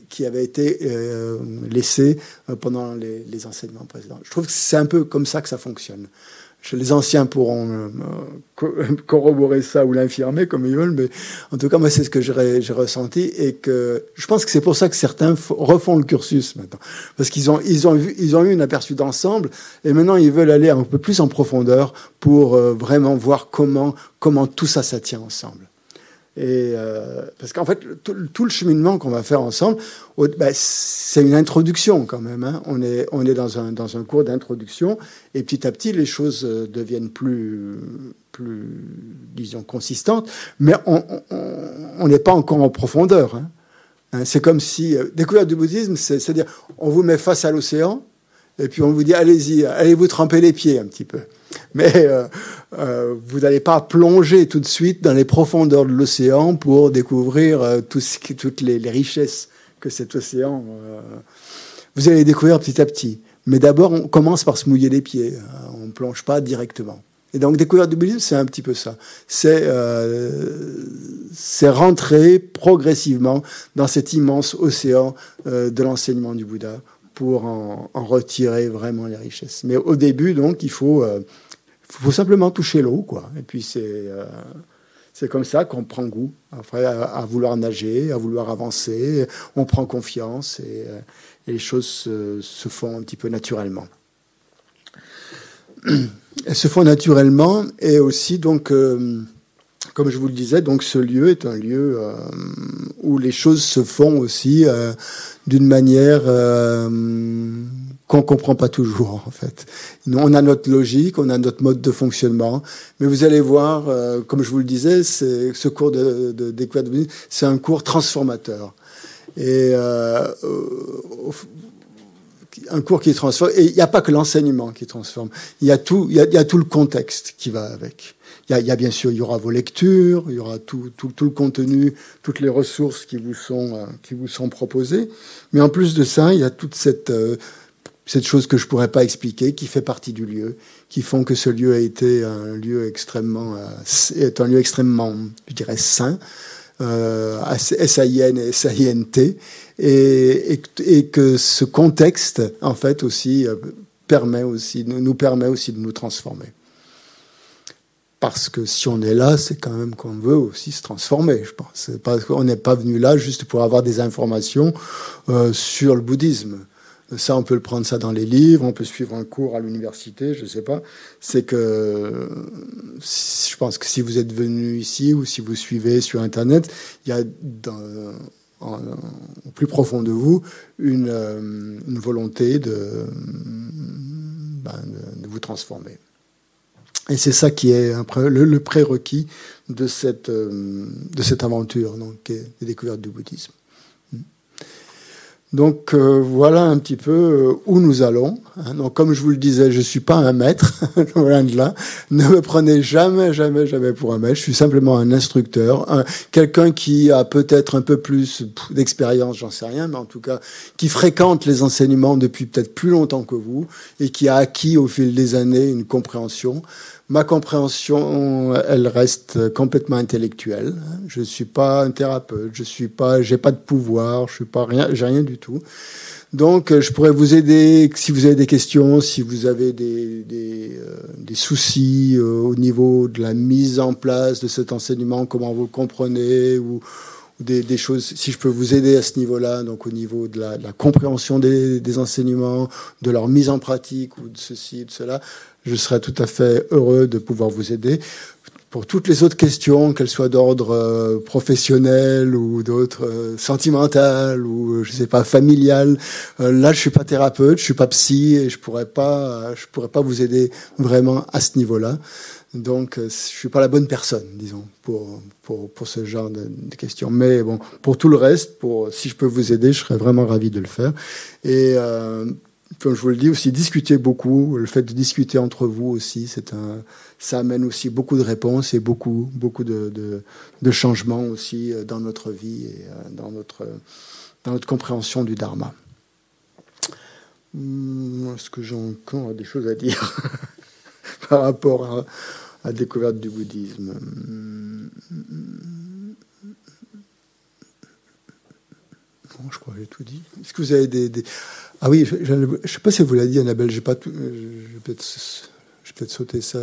qui avaient été euh, laissées euh, pendant les, les enseignements précédents. Je trouve que c'est un peu comme ça que ça fonctionne les anciens pourront euh, (laughs) corroborer ça ou l'infirmer comme ils veulent, mais en tout cas, moi, c'est ce que j'ai ressenti et que je pense que c'est pour ça que certains refont le cursus maintenant. Parce qu'ils ont, ils ont, vu, ils ont eu un aperçu d'ensemble et maintenant ils veulent aller un peu plus en profondeur pour euh, vraiment voir comment, comment tout ça, ça tient ensemble. Et euh, parce qu'en fait, tout, le cheminement qu'on va faire ensemble, bah, c'est une introduction quand même. Hein. On est, on est dans, un, dans un cours d'introduction, et petit à petit, les choses euh, deviennent plus, plus disons, consistantes, mais on n'est pas encore en profondeur. Hein. Hein, c'est comme si, euh, découverte du bouddhisme, c'est-à-dire, on vous met face à l'océan, et puis on vous dit, allez-y, allez vous tremper les pieds un petit peu (laughs) mais euh, euh, vous n'allez pas plonger tout de suite dans les profondeurs de l'océan pour découvrir euh, toutes les, richesses que cet océan. vous allez découvrir petit à petit. Mais d'abord, on commence par se mouiller les pieds. On ne plonge pas directement. Et donc, découverte du bouddhisme, c'est un petit peu ça. C'est rentrer progressivement dans cet immense océan de l'enseignement du Bouddha pour en, retirer vraiment les richesses. Mais au début, donc, il faut faut simplement toucher l'eau, quoi. Et puis c'est euh, comme ça qu'on prend goût après à, vouloir nager, à vouloir avancer. On prend confiance et, euh, les choses se, font un petit peu naturellement. (clears throat) Elles se font naturellement et aussi donc. Euh, comme je vous le disais, donc ce lieu est un lieu où les choses se font aussi d'une manière qu'on comprend pas toujours en fait. On a notre logique, on a notre mode de fonctionnement, mais vous allez voir, euh, comme je vous le disais, ce cours de, de, c'est un cours transformateur et euh, un cours qui transforme. Et il n'y a pas que l'enseignement qui transforme, il y a tout, il y a, tout le contexte qui va avec. Il y, a, y, a, bien sûr, il y aura vos lectures, il y aura tout, tout, tout, le contenu, toutes les ressources qui vous sont, euh, qui vous sont proposées. Mais en plus de ça, il y a toute cette, cette chose que je pourrais pas expliquer, qui fait partie du lieu, qui font que ce lieu a été un lieu extrêmement, euh, est un lieu extrêmement, je dirais, sain, euh, S-A-I-N et S-A-I-N-T, et, et, que ce contexte, en fait, aussi, euh, permet aussi, nous permet aussi de nous transformer. Parce que si on est là, c'est quand même qu'on veut aussi se transformer, je pense. Parce qu'on n'est pas venu là juste pour avoir des informations euh, sur le bouddhisme ça, on peut le prendre ça dans les livres, on peut suivre un cours à l'université, je ne sais pas. C'est que je pense que si vous êtes venu ici ou si vous suivez sur Internet, il y a au plus profond de vous une, euh, volonté ben, de, vous transformer. Et c'est ça qui est le, le prérequis de cette, euh, de cette aventure, donc, qui est la découverte du bouddhisme. Donc euh, voilà un petit peu euh, où nous allons. Hein. Donc comme je vous le disais, je suis pas un maître, (laughs) loin de là. Ne me prenez jamais, jamais, jamais pour un maître. Je suis simplement un instructeur, quelqu'un qui a peut-être un peu plus d'expérience, j'en sais rien, mais en tout cas qui fréquente les enseignements depuis peut-être plus longtemps que vous et qui a acquis au fil des années une compréhension ma compréhension, elle reste complètement intellectuelle. Je ne suis pas un thérapeute, je suis pas, j'ai pas de pouvoir, je suis pas rien, j'ai rien du tout. Donc, je pourrais vous aider si vous avez des questions, si vous avez des, des, euh, des soucis euh, au niveau de la mise en place de cet enseignement, comment vous le comprenez, ou, des, des, choses, si je peux vous aider à ce niveau-là, donc au niveau de la, de la compréhension des, des, enseignements, de leur mise en pratique, ou de ceci, de cela, je serais tout à fait heureux de pouvoir vous aider. Pour toutes les autres questions, qu'elles soient d'ordre euh, professionnel ou d'autres euh, sentimentales ou je sais pas familiales, euh, là je suis pas thérapeute, je suis pas psy et je pourrais pas, je pourrais pas vous aider vraiment à ce niveau-là. Donc je suis pas la bonne personne, disons, pour pour, pour ce genre de, de, questions. Mais bon, pour tout le reste, pour si je peux vous aider, je serais vraiment ravi de le faire. Et comme je vous le dis aussi, discuter beaucoup. Le fait de discuter entre vous aussi, c'est un, ça amène aussi beaucoup de réponses et beaucoup, beaucoup de, de, changements aussi euh, dans notre vie et euh, dans notre, dans notre compréhension du Dharma. Hmm, est-ce que j'ai encore des choses à dire (laughs) par rapport à, la découverte du bouddhisme? Je crois que j'ai tout dit. Est-ce que vous avez des, ah oui, je ne sais pas si vous l'a dit, Annabelle, j'ai pas tout, je vais peut-être sauter ça.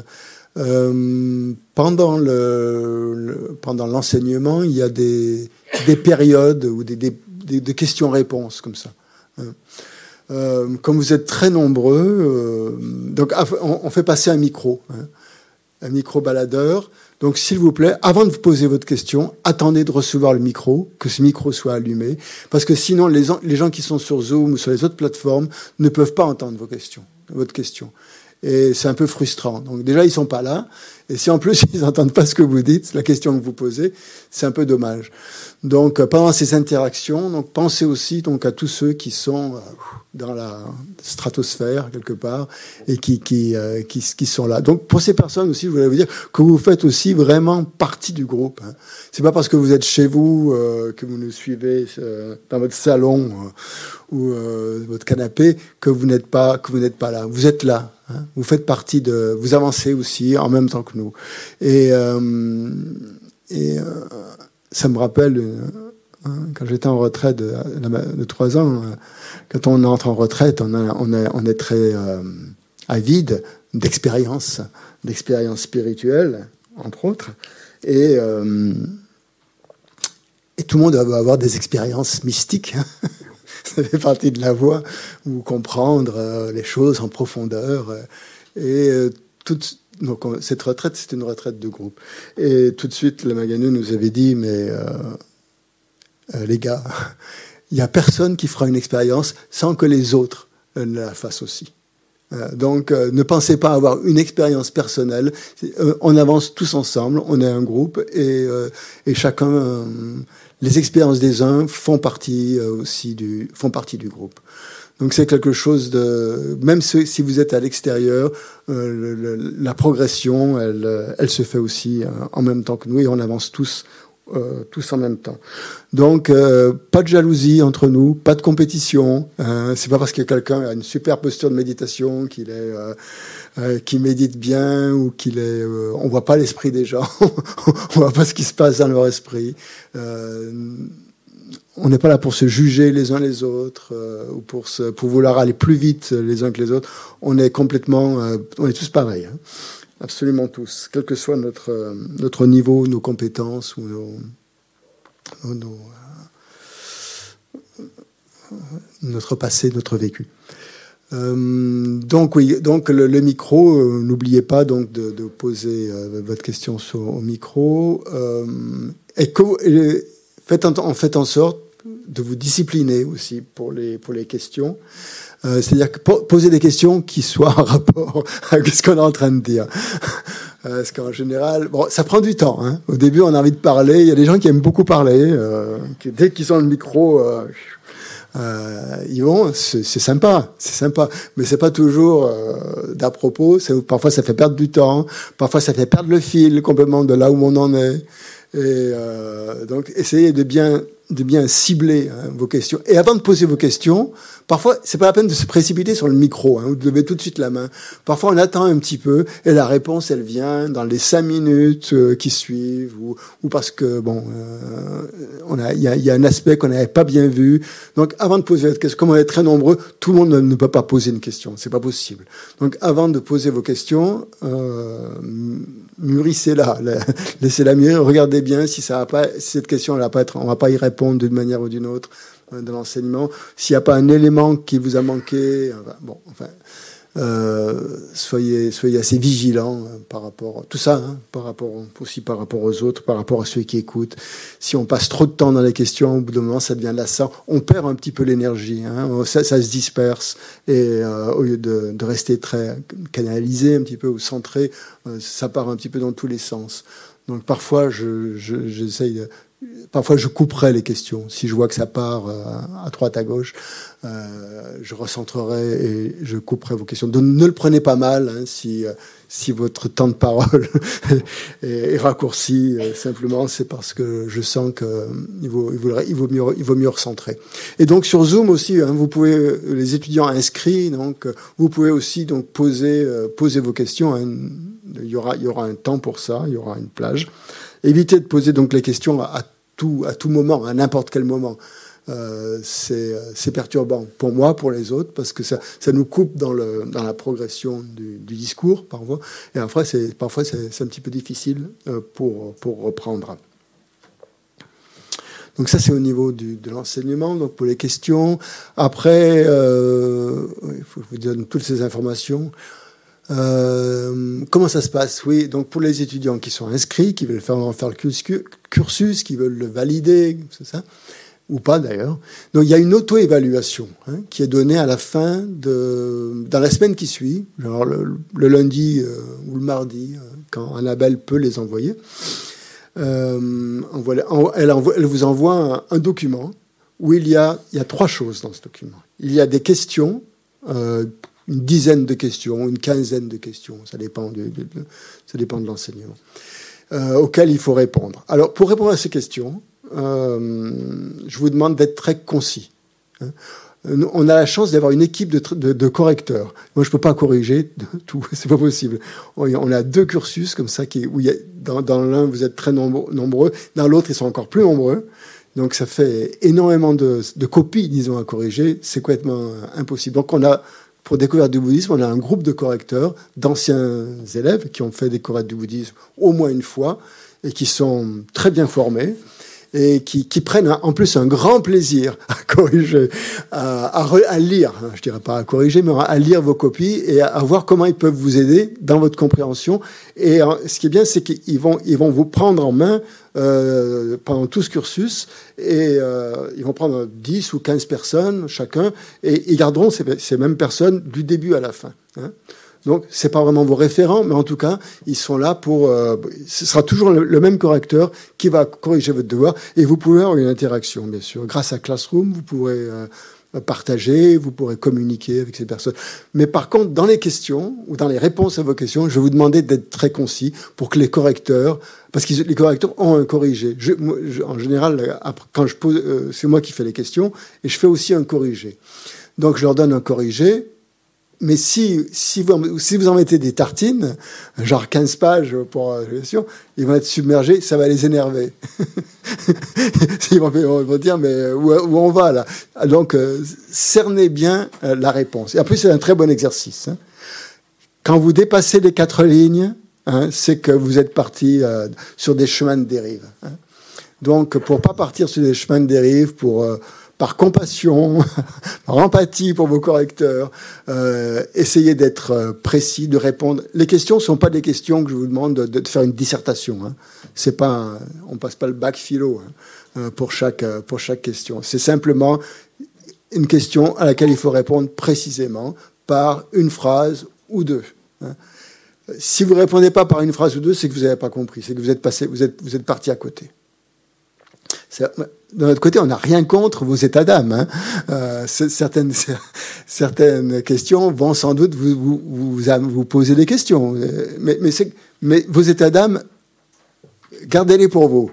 Euh, pendant le, pendant l'enseignement, il y a des, des périodes ou des, des, des questions-réponses comme ça. Hein. Euh, comme vous êtes très nombreux, euh, donc ah, on, fait passer un micro, hein, un micro baladeur. Donc, s'il vous plaît, avant de vous poser votre question, attendez de recevoir le micro, que ce micro soit allumé, parce que sinon, les, gens qui sont sur Zoom ou sur les autres plateformes ne peuvent pas entendre vos questions, votre question. Et c'est un peu frustrant. Donc, déjà, ils sont pas là. Et si en plus (laughs) ils n'entendent pas ce que vous dites, la question que vous posez, c'est un peu dommage. Donc, euh, pendant ces interactions, donc pensez aussi donc à tous ceux qui sont euh, dans la stratosphère quelque part et qui qui, euh, qui, qui sont là. Donc pour ces personnes aussi, je voulais vous dire que vous faites aussi vraiment partie du groupe. Hein. C'est pas parce que vous êtes chez vous euh, que vous nous suivez euh, dans votre salon ou votre canapé que vous n'êtes pas que vous n'êtes pas là. Vous êtes là. Hein. Vous faites partie de. Vous avancez aussi en même temps que nous. Et et ça me rappelle Hein, quand j'étais en retraite de, trois ans, euh, quand on entre en retraite, on, est très euh, avide d'expériences, d'expériences spirituelles, entre autres. Et, euh, tout le monde va avoir des expériences mystiques. (laughs) Ça fait partie de la voie, ou comprendre les choses en profondeur. Et toute, donc cette retraite, c'est une retraite de groupe. Et tout de suite, le Maganou nous avait dit, mais euh, les gars, (laughs) il n'y a personne qui fera une expérience sans que les autres euh, la fassent aussi. Euh, donc, ne pensez pas avoir une expérience personnelle. on avance tous ensemble, on est un groupe et, et chacun, les expériences des uns font partie aussi du, font partie du groupe. Donc c'est quelque chose de, même si vous êtes à l'extérieur, la progression, elle, se fait aussi en même temps que nous et on avance tous euh, tous en même temps. Donc, euh, pas de jalousie entre nous, pas de compétition. Hein. c'est pas parce que quelqu'un a une super posture de méditation qu'il est, euh, médite bien ou qu'il est. on voit pas l'esprit des gens, (laughs) on voit pas ce qui se passe dans leur esprit. On n'est pas là pour se juger les uns les autres ou pour se, pour vouloir aller plus vite les uns que les autres. On est complètement, on est tous pareils. Hein absolument tous, quel que soit notre, notre niveau, nos compétences ou nos, euh, notre passé, notre vécu. Euh, donc oui, donc le, micro, euh, n'oubliez pas donc de, poser votre question sur, au micro faites en, faites en sorte de vous discipliner aussi pour les, pour les questions. Euh, c'est-à-dire poser des questions qui soient en rapport (laughs) avec ce qu'on est en train de dire. (laughs) Euh, parce qu'en général, bon, ça prend du temps. Hein. Au début, on a envie de parler. Il y a des gens qui aiment beaucoup parler. Euh, dès qu'ils ont le micro, euh ils vont. C'est sympa, c'est sympa, mais c'est pas toujours d'à propos. Parfois, ça fait perdre du temps. Parfois, ça fait perdre le fil complètement de là où on en est. Et donc, essayez de bien de bien cibler hein, vos questions. Et avant de poser vos questions, parfois, c'est pas la peine de se précipiter sur le micro. Hein, vous levez tout de suite la main. Parfois, on attend un petit peu et la réponse, elle vient dans les cinq minutes euh, qui suivent, ou, ou, parce que bon, euh, a, il y a, y a, un aspect qu'on n'avait pas bien vu. Donc, avant de poser votre question, comme on est très nombreux, tout le monde ne, peut pas poser une question. C'est pas possible. Donc, avant de poser vos questions, euh, mûrissez-la, (laughs) laissez-la mûrir, regardez bien si ça va pas, cette question, va pas être, on va pas y répondre d'une manière ou d'une autre euh, de l'enseignement. S'il n'y a pas un élément qui vous a manqué, euh, bon, enfin, soyez, soyez assez vigilants par rapport à tout ça, hein, par rapport aussi par rapport aux autres, par rapport à ceux qui écoutent. Si on passe trop de temps dans les questions, au bout d'un moment, ça devient lassant. On perd un petit peu l'énergie, hein, ça, se disperse et au lieu de, rester très canalisé un petit peu ou centré, ça part un petit peu dans tous les sens. Donc parfois, j'essaye je, de parfois je couperai les questions. Si je vois que ça part euh, à droite, à gauche, euh, je recentrerai et je couperai vos questions. Donc ne le prenez pas mal hein, si, euh, si votre temps de parole (laughs) est, raccourci. simplement, c'est parce que je sens qu'il vaut, il vaut, mieux, vaut mieux recentrer. Et donc sur Zoom aussi, hein, vous pouvez, les étudiants inscrits, donc vous pouvez aussi donc poser, poser vos questions. Hein. Il, y aura, il y aura un temps pour ça, il y aura une plage. Évitez de poser donc les questions à, tout, à tout moment, à n'importe quel moment. Euh, c'est perturbant pour moi, pour les autres, parce que ça, ça nous coupe dans, le, dans la progression du, discours parfois. Et après, parfois, c'est un petit peu difficile euh, pour, pour reprendre. Donc ça, c'est au niveau de l'enseignement. Donc pour les questions. Après, euh, il faut que je vous donne toutes ces informations. Euh, comment ça se passe? Oui, donc pour les étudiants qui sont inscrits, qui veulent faire, le cursus, qui veulent le valider, c'est ça? Ou pas d'ailleurs. Donc il y a une auto-évaluation hein, qui est donnée à la fin de dans la semaine qui suit, genre le, lundi euh, ou le mardi, euh, quand Annabelle peut les envoyer. Elle, vous envoie un, document où il y a trois choses dans ce document. Il y a des questions une dizaine de questions, une quinzaine de questions, ça dépend de, ça dépend de l'enseignement, euh, auxquelles il faut répondre. Alors, pour répondre à ces questions, euh, je vous demande d'être très concis. Hein. On a la chance d'avoir une équipe de, correcteurs. Moi, je peux pas corriger (laughs) tout, c'est pas possible. On a deux cursus comme ça qui, où dans, l'un vous êtes très nombreux, dans l'autre ils sont encore plus nombreux. Donc ça fait énormément de, de copies, disons, à corriger. C'est complètement impossible. Donc on a pour Découverte du bouddhisme, on a un groupe de correcteurs, d'anciens élèves qui ont fait Découverte du bouddhisme au moins une fois et qui sont très bien formés et qui, qui prennent en plus un grand plaisir à corriger, à, à, lire, hein, je dirais pas à corriger, mais à lire vos copies et à, voir comment ils peuvent vous aider dans votre compréhension. Et euh, ce qui est bien, c'est qu'ils vont, ils vont vous prendre en main euh, pendant tout ce cursus et euh, ils vont prendre 10 ou 15 personnes chacun et ils garderont ces, ces mêmes personnes du début à la fin. Hein. Donc, c'est pas vraiment vos référents, mais en tout cas, ils sont là pour. Euh, ce sera toujours le, même correcteur qui va corriger votre devoir, et vous pouvez avoir une interaction, bien sûr. Grâce à Classroom, vous pourrez euh, partager, vous pourrez communiquer avec ces personnes. Mais par contre, dans les questions ou dans les réponses à vos questions, je vais vous demander d'être très concis pour que les correcteurs, parce que les correcteurs ont un corrigé. En général, quand je pose, euh, c'est moi qui fais les questions, et je fais aussi un corrigé. Donc, je leur donne un corrigé mais si, si, vous, si vous en mettez des tartines, genre 15 pages pour la gestion, ils vont être submergés, ça va les énerver. (laughs) ils, vont, vont, dire, mais où, on va là? Donc, euh, cernez bien euh, la réponse. Et en plus, c'est un très bon exercice. Hein. Quand vous dépassez les quatre lignes, hein, c'est que vous êtes parti euh, sur des chemins de dérive. Hein. Donc, pour pas partir sur des chemins de dérive, pour par compassion, (laughs) par empathie pour vos correcteurs, euh, essayez d'être euh, précis, de répondre. Les questions ne sont pas des questions que je vous demande de, faire une dissertation. Hein. C'est pas, on passe pas le bac philo hein, euh, pour chaque pour chaque question. C'est simplement une question à laquelle il faut répondre précisément par une phrase ou deux. Hein. Si vous répondez pas par une phrase ou deux, c'est que vous n'avez pas compris, c'est que vous êtes passé, vous êtes vous êtes parti à côté de notre côté, on n'a rien contre vos états d'âme. Hein. Euh, certaines, (laughs) certaines questions vont sans doute vous, vous, vous, vous poser des questions. Mais, mais, mais vos états d'âme, gardez-les pour vous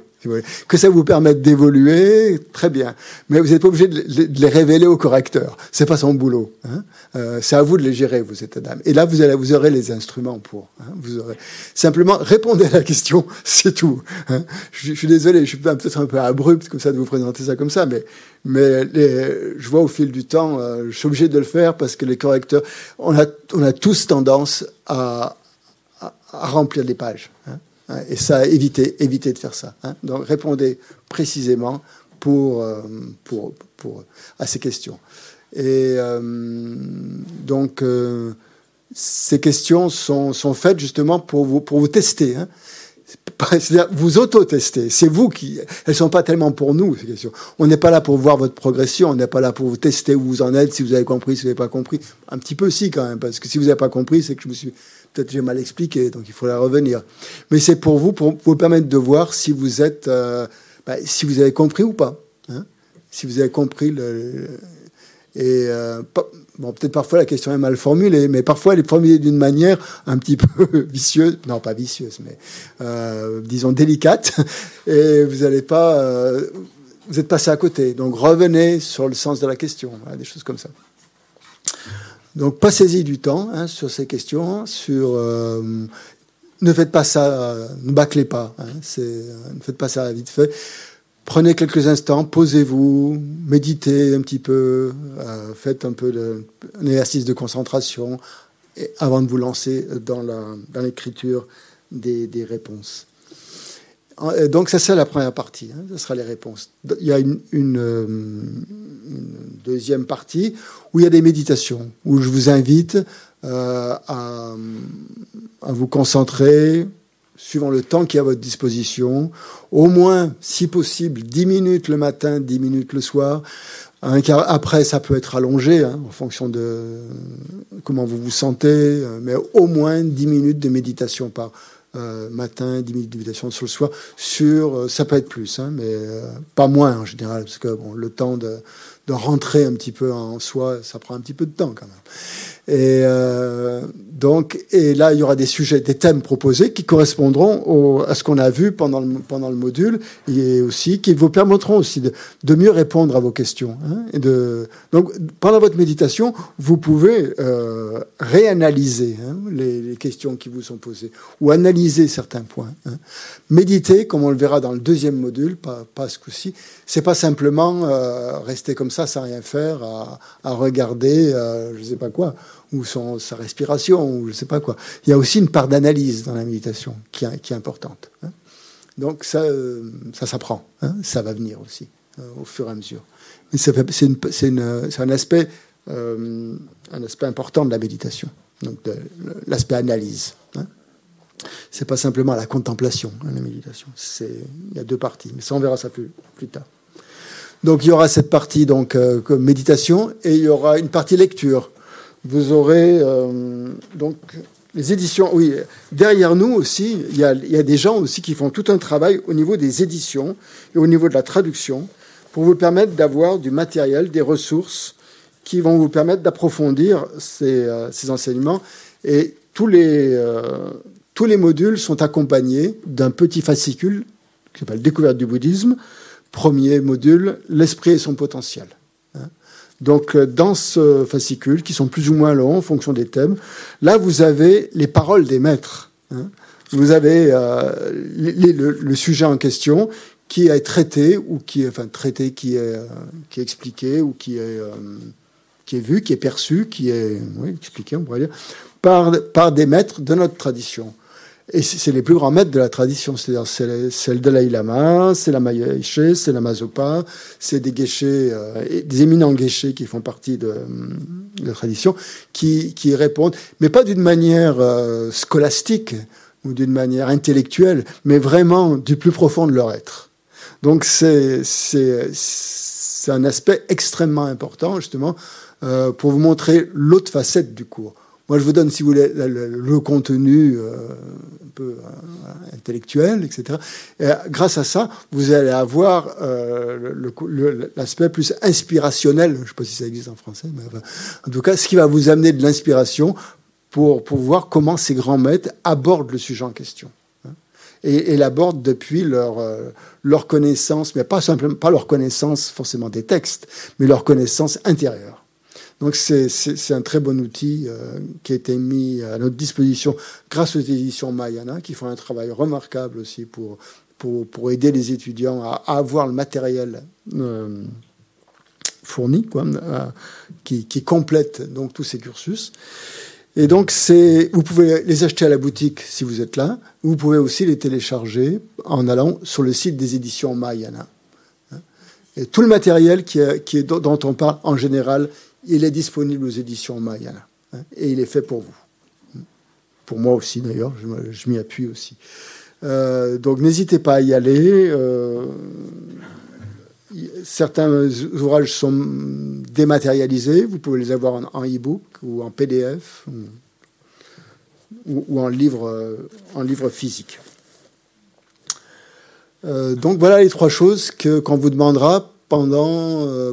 que ça vous permette d'évoluer, très bien. Mais vous n'êtes pas obligé de, les révéler au correcteur. C'est pas son boulot. Hein. Euh, c'est à vous de les gérer, vos états d'âme. Et là, vous, allez, vous aurez les instruments pour. Hein. Vous aurez simplement répondez à la question, (laughs) c'est tout. Hein. Je, suis désolé, je suis peut-être un peu abrupt comme ça de vous présenter ça comme ça, mais mais les, je vois au fil du temps, euh, je suis obligé de le faire parce que les correcteurs, on a on a tous tendance à, à, à remplir les pages. Hein. Hein, et ça, évitez, évitez de faire ça. Hein. Donc répondez précisément pour, euh, pour, pour, à ces questions. Et euh, donc, euh, ces questions sont, sont, faites justement pour vous, pour vous tester. Hein. C'est-à-dire vous auto-tester. C'est vous qui. Elles sont pas tellement pour nous ces questions. On n'est pas là pour voir votre progression. On n'est pas là pour vous tester où vous en êtes, si vous avez compris, si vous n'avez pas compris. Un petit peu aussi quand même, parce que si vous n'avez pas compris, c'est que je me suis peut-être j'ai mal expliqué, donc il faudra revenir. Mais c'est pour vous, pour vous permettre de voir si vous êtes, euh, bah, si vous avez compris ou pas. Hein. si vous avez compris le. et euh, peut-être parfois la question est mal formulée, mais parfois elle est formulée d'une manière un petit (laughs) peu vicieuse, non pas vicieuse, mais euh, disons délicate, (laughs) et vous n'allez pas, vous êtes passé à côté. Donc revenez sur le sens de la question, des choses comme ça. Donc passez-y du temps hein, sur ces questions, sur ne faites pas ça, ne bâclez pas, hein, ne faites pas ça vite fait. Prenez quelques instants, posez-vous, méditez un petit peu, euh, faites un peu de, un exercice de concentration avant de vous lancer dans l'écriture des, réponses. Donc ça c'est la première partie, hein, ce sera les réponses. Il y a une, euh, une, deuxième partie où il y a des méditations, où je vous invite euh, à, vous concentrer suivant le temps qui est à votre disposition, au moins, si possible, 10 minutes le matin, 10 minutes le soir. après, ça peut être allongé hein, en fonction de comment vous vous sentez, euh, mais au moins 10 minutes de méditation par euh, matin, 10 minutes de méditation sur le soir. Sur, euh, ça peut être plus, hein, mais pas moins en général, parce que bon, le temps de, de rentrer un petit peu en soi, ça prend un petit peu de temps quand même. Et euh, donc, et là, il y aura des sujets, des thèmes proposés qui correspondront au, à ce qu'on a vu pendant le, pendant le module et aussi qui vous permettront aussi de, de mieux répondre à vos questions. Hein, et de, donc, pendant votre méditation, vous pouvez euh, réanalyser hein, les, les, questions qui vous sont posées ou analyser certains points. Hein. Méditer, comme on le verra dans le deuxième module, pas, pas ce coup-ci, c'est pas simplement euh, rester comme ça sans rien faire, à, à regarder, euh, je sais pas quoi ou sa respiration, ou je ne sais pas quoi. Il y a aussi une part d'analyse dans la méditation qui, est importante. Hein. Donc ça, euh, ça s'apprend, hein. ça va venir aussi euh, au fur et à mesure. C'est un aspect, euh, un aspect important de la méditation, donc l'aspect analyse. Hein. C'est pas simplement la contemplation, hein, la méditation. Il y a deux parties, mais ça on verra ça plus, plus tard. Donc il y aura cette partie donc méditation et il y aura une partie lecture vous aurez euh, donc les éditions. Oui, derrière nous aussi, il y, a, des gens aussi qui font tout un travail au niveau des éditions et au niveau de la traduction pour vous permettre d'avoir du matériel, des ressources qui vont vous permettre d'approfondir ces, euh, enseignements. Et tous les, euh, tous les modules sont accompagnés d'un petit fascicule qui s'appelle Découverte du bouddhisme. Premier module, l'esprit et son potentiel. Donc, euh, dans ce fascicule, qui sont plus ou moins longs en fonction des thèmes, là, vous avez les paroles des maîtres. Hein. Vous avez euh, le, sujet en question qui est traité, ou qui est, enfin, traité, qui est, euh, expliqué, ou qui est, vu, qui est perçu, qui est expliqué, on pourrait dire, par des maîtres de notre tradition. Et c'est les plus grands maîtres de la tradition, c'est-à-dire c'est le Dalai Lama, c'est la Maya c'est la Mazopa, c'est des guéchés, euh, des éminents guéchés qui font partie de, la tradition, qui, qui, répondent, mais pas d'une manière euh, scolastique ou d'une manière intellectuelle, mais vraiment du plus profond de leur être. Donc c'est un aspect extrêmement important, justement, euh, pour vous montrer l'autre facette du cours. Moi, je vous donne, si vous voulez, le, contenu euh, un peu euh, intellectuel, etc. Et grâce à ça, vous allez avoir euh, l'aspect plus inspirationnel, je ne sais pas si ça existe en français, mais en tout cas, ce qui va vous amener de l'inspiration pour, pour voir comment ces grands maîtres abordent le sujet en question. Hein. Et, et l'abordent depuis leur, leur connaissance, mais pas simplement pas leur connaissance forcément des textes, mais leur connaissance intérieure. Donc c'est un très bon outil euh, qui a été mis à notre disposition grâce aux éditions Mayana, qui font un travail remarquable aussi pour, pour, aider les étudiants à, avoir le matériel euh, fourni, quoi, euh, qui, complète donc tous ces cursus. Et donc, vous pouvez les acheter à la boutique si vous êtes là. Vous pouvez aussi les télécharger en allant sur le site des éditions Mayana. Et tout le matériel qui qui est, dont on parle en général, il est disponible aux éditions Mayana. Hein, et il est fait pour vous. Pour moi aussi, d'ailleurs, je, m'y appuie aussi. Euh, donc n'hésitez pas à y aller. Euh, certains ouvrages sont dématérialisés. Vous pouvez les avoir en, e-book ou en PDF ou, en, livre, en livre physique. Euh, donc voilà les trois choses que qu'on vous demandera pendant euh, euh,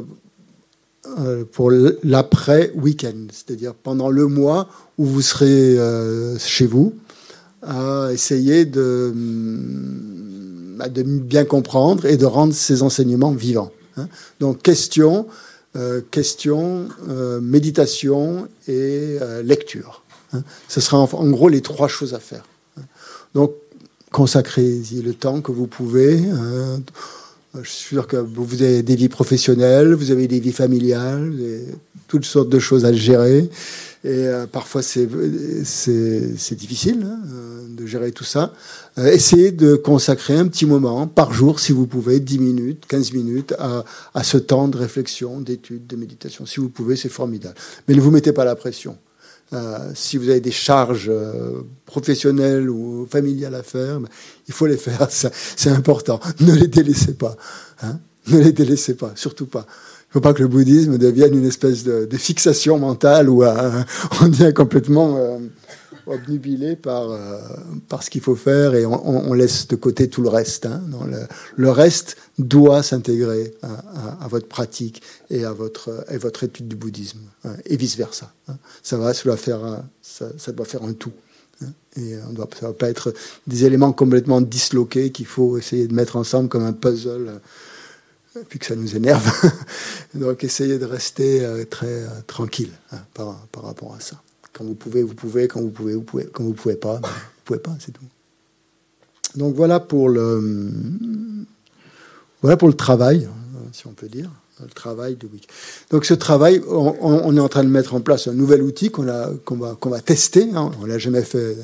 pour l'après week-end, c'est-à-dire pendant le mois où vous serez chez vous, à essayer de, mm, de bien comprendre et de rendre ces enseignements vivants. Hein. Donc question, question, méditation et lecture. Hein. Ce sera en, en, gros les trois choses à faire. Hein. Donc consacrez-y le temps que vous pouvez. Je suis sûr que vous avez des vies professionnelles, vous avez des vies familiales, toutes sortes de choses à gérer. Et euh, parfois, c'est difficile hein, de gérer tout ça. Euh, essayez de consacrer un petit moment par jour, si vous pouvez, 10 minutes, 15 minutes, à, à ce temps de réflexion, d'étude, de méditation. Si vous pouvez, c'est formidable. Mais ne vous mettez pas la pression. Euh, si vous avez des charges euh, professionnelles ou familiales à faire, ben, il faut les faire. (laughs) C'est important. Ne les délaissez pas. Hein. ne les délaissez pas, surtout pas. Il ne faut pas que le bouddhisme devienne une espèce de, fixation mentale où euh, (laughs) on devient complètement obnubilé par, euh, par ce qu'il faut faire et on, laisse de côté tout le reste. Hein. le, reste doit s'intégrer à, à, votre pratique et à votre, et votre étude du bouddhisme hein, et vice-versa. Hein. Ça, va, doit faire un, ça, doit faire un tout. Et on ça ne va pas être des éléments complètement disloqués qu'il faut essayer de mettre ensemble comme un puzzle euh, puis que ça nous énerve. (laughs) Donc essayez de rester euh, très tranquille par, par rapport à ça. Quand vous pouvez, vous pouvez. Quand vous pouvez, vous pouvez. Quand vous pouvez pas, vous pouvez pas, c'est tout. Donc voilà pour le voilà pour le travail, si on peut dire, le travail de week. Donc ce travail, on, est en train de mettre en place un nouvel outil qu'on qu'on va, qu'on va tester. Hein. On l'a jamais fait,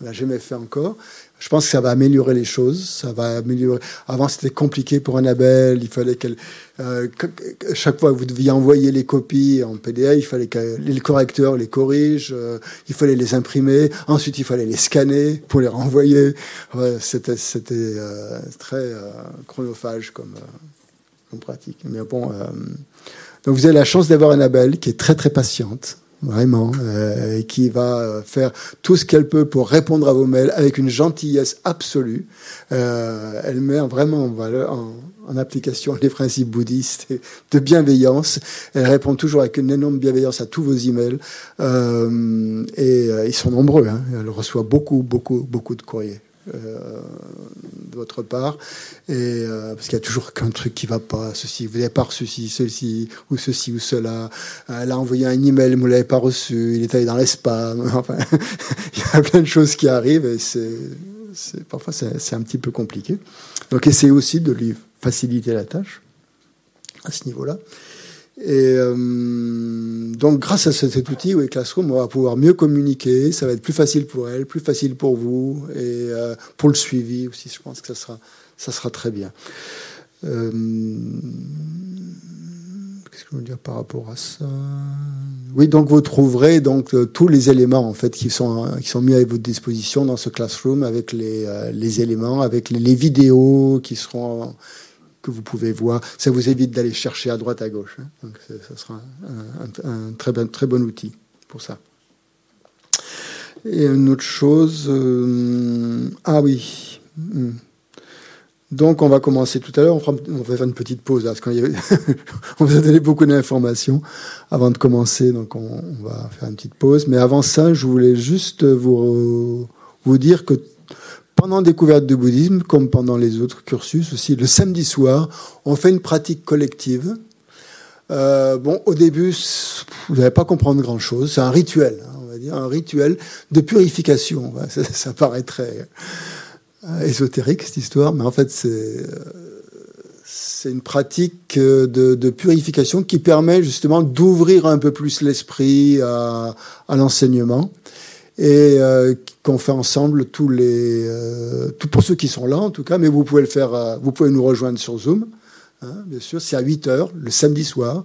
on l'a jamais fait encore. Je pense que ça va améliorer les choses. Ça va améliorer. Avant, c'était compliqué pour Annabelle. Il fallait qu'elle, euh, chaque fois que vous deviez envoyer les copies en PDF, il fallait que les correcteurs les corrigent. Euh, il fallait les imprimer. Ensuite, il fallait les scanner pour les renvoyer. C'était, euh, très chronophage comme, comme pratique. Mais bon, donc vous avez la chance d'avoir Annabelle qui est très très patiente vraiment, euh, qui va faire tout ce qu'elle peut pour répondre à vos mails avec une gentillesse absolue. Euh, elle met vraiment en, valeur, en, application les principes bouddhistes de bienveillance. Elle répond toujours avec une énorme bienveillance à tous vos emails. Euh, et euh, ils sont nombreux. Hein. Elle reçoit beaucoup, beaucoup, beaucoup de courriers. Euh, de votre part, et euh, parce qu'il y a toujours qu'un truc qui va pas, ceci, vous n'avez pas reçu ceci, ou ceci, ou cela. Elle a envoyé un email, vous l'avez pas reçu, il est allé dans les spams. (laughs) Enfin, (laughs) il y a plein de choses qui arrivent et c'est, parfois c'est un petit peu compliqué. Donc essayez aussi de lui faciliter la tâche à ce niveau-là. Et euh, donc, grâce à cet outil, oui, Classroom, on va pouvoir mieux communiquer. Ça va être plus facile pour elle, plus facile pour vous, et euh, pour le suivi aussi. Je pense que ça sera, ça sera très bien. Euh, Qu'est-ce que je veux dire par rapport à ça? Oui, donc vous trouverez donc tous les éléments en fait qui sont qui sont mis à votre disposition dans ce Classroom avec les, les éléments, avec les vidéos qui seront que vous pouvez voir. Ça vous évite d'aller chercher à droite, à gauche. Hein. Donc, ça sera un, très, bon, très bon outil pour ça. Et une autre chose. Euh, ah oui. Hmm. Donc, on va commencer tout à l'heure. On, va faire une petite pause là, parce qu'on (laughs) on vous a donné beaucoup d'informations avant de commencer. Donc, on, on, va faire une petite pause. Mais avant ça, je voulais juste vous, vous dire que pendant découverte du bouddhisme, comme pendant les autres cursus aussi, le samedi soir, on fait une pratique collective. Euh, bon, au début, vous n'allez pas comprendre grand-chose. C'est un rituel, hein, on va dire, un rituel de purification. (laughs) Ça, ça paraît très euh, ésotérique cette histoire, mais en fait, c'est euh, une pratique de, de, purification qui permet justement d'ouvrir un peu plus l'esprit à l'enseignement et euh, qu'on fait ensemble tous les, euh, tout pour ceux qui sont là en tout cas, mais vous pouvez le faire, vous pouvez nous rejoindre sur Zoom, hein, bien sûr, c'est à 8 heures le samedi soir,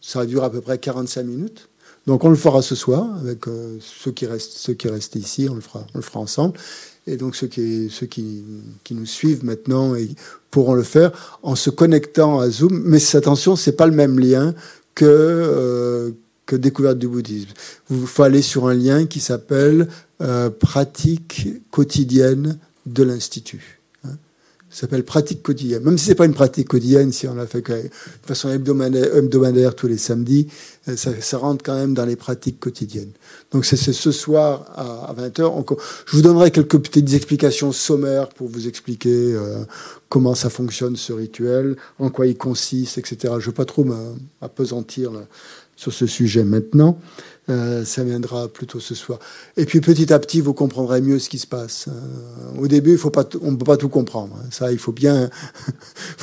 ça dure à peu près 45 minutes. Donc on le fera ce soir avec euh, ceux qui restent, ceux qui restent ici, on le fera, on le fera ensemble. Et donc ceux qui, ceux qui, qui nous suivent maintenant et pourront le faire en se connectant à Zoom. Mais attention, c'est pas le même lien que découverte du bouddhisme. Vous faut aller sur un lien qui s'appelle euh, pratique quotidienne de l'institut. S'appelle pratique quotidienne. Même si c'est pas une pratique quotidienne, si on l'a fait de façon hebdomadaire, tous les samedis, euh, ça, rentre quand même dans les pratiques quotidiennes. Donc c'est ce soir à, 20h. je vous donnerai quelques petites explications sommaires pour vous expliquer euh, comment ça fonctionne ce rituel, en quoi il consiste, etc. Je ne veux pas trop m'apesantir sur ce sujet maintenant. Euh, ça viendra plutôt ce soir. Et puis petit à petit, vous comprendrez mieux ce qui se passe. Euh, au début, il on ne peut pas tout comprendre. Hein. Ça, il faut bien,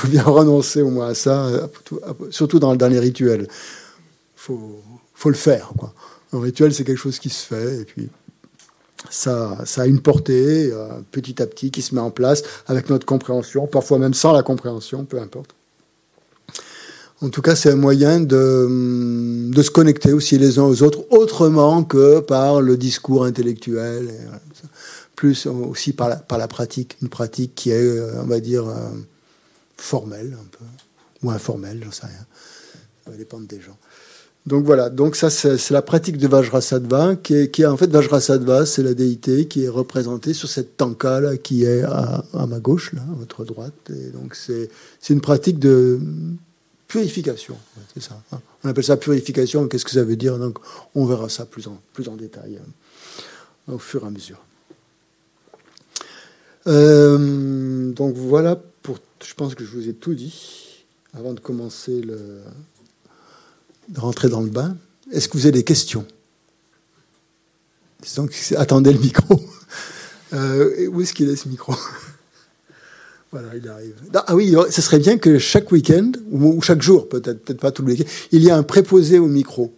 (laughs) renoncer au moins à ça, surtout dans, les rituels. Il faut, le faire. Un rituel, c'est quelque chose qui se fait, et puis ça, a une portée euh, petit à petit qui se met en place avec notre compréhension, parfois même sans la compréhension, peu importe. En tout cas, c'est un moyen de, de, se connecter aussi les uns aux autres, autrement que par le discours intellectuel, plus aussi par la, pratique, une pratique qui est, euh, on va dire, euh, formelle un peu, ou informelle, j'en sais rien. Ça va dépendre des gens. Donc voilà, donc ça c'est la pratique de Vajrasattva, qui est, qui est en fait Vajrasattva, c'est la déité qui est représentée sur cette tanka là, qui est à, à ma gauche, là, à votre droite. Et donc c'est une pratique de Purification, c'est ça. Hein. On appelle ça purification. Qu'est-ce que ça veut dire Donc, on verra ça plus en, détail hein, au fur et à mesure. Euh, donc voilà pour. Je pense que je vous ai tout dit avant de commencer de rentrer dans le bain. Est-ce que vous avez des questions? Attendez le micro. (laughs) Euh, où est-ce qu'il est ce micro? (laughs) voilà, il arrive. Ah oui, ce serait bien que chaque week-end, ou chaque jour, peut-être, peut-être pas tout le week-end, il y ait un préposé au micro.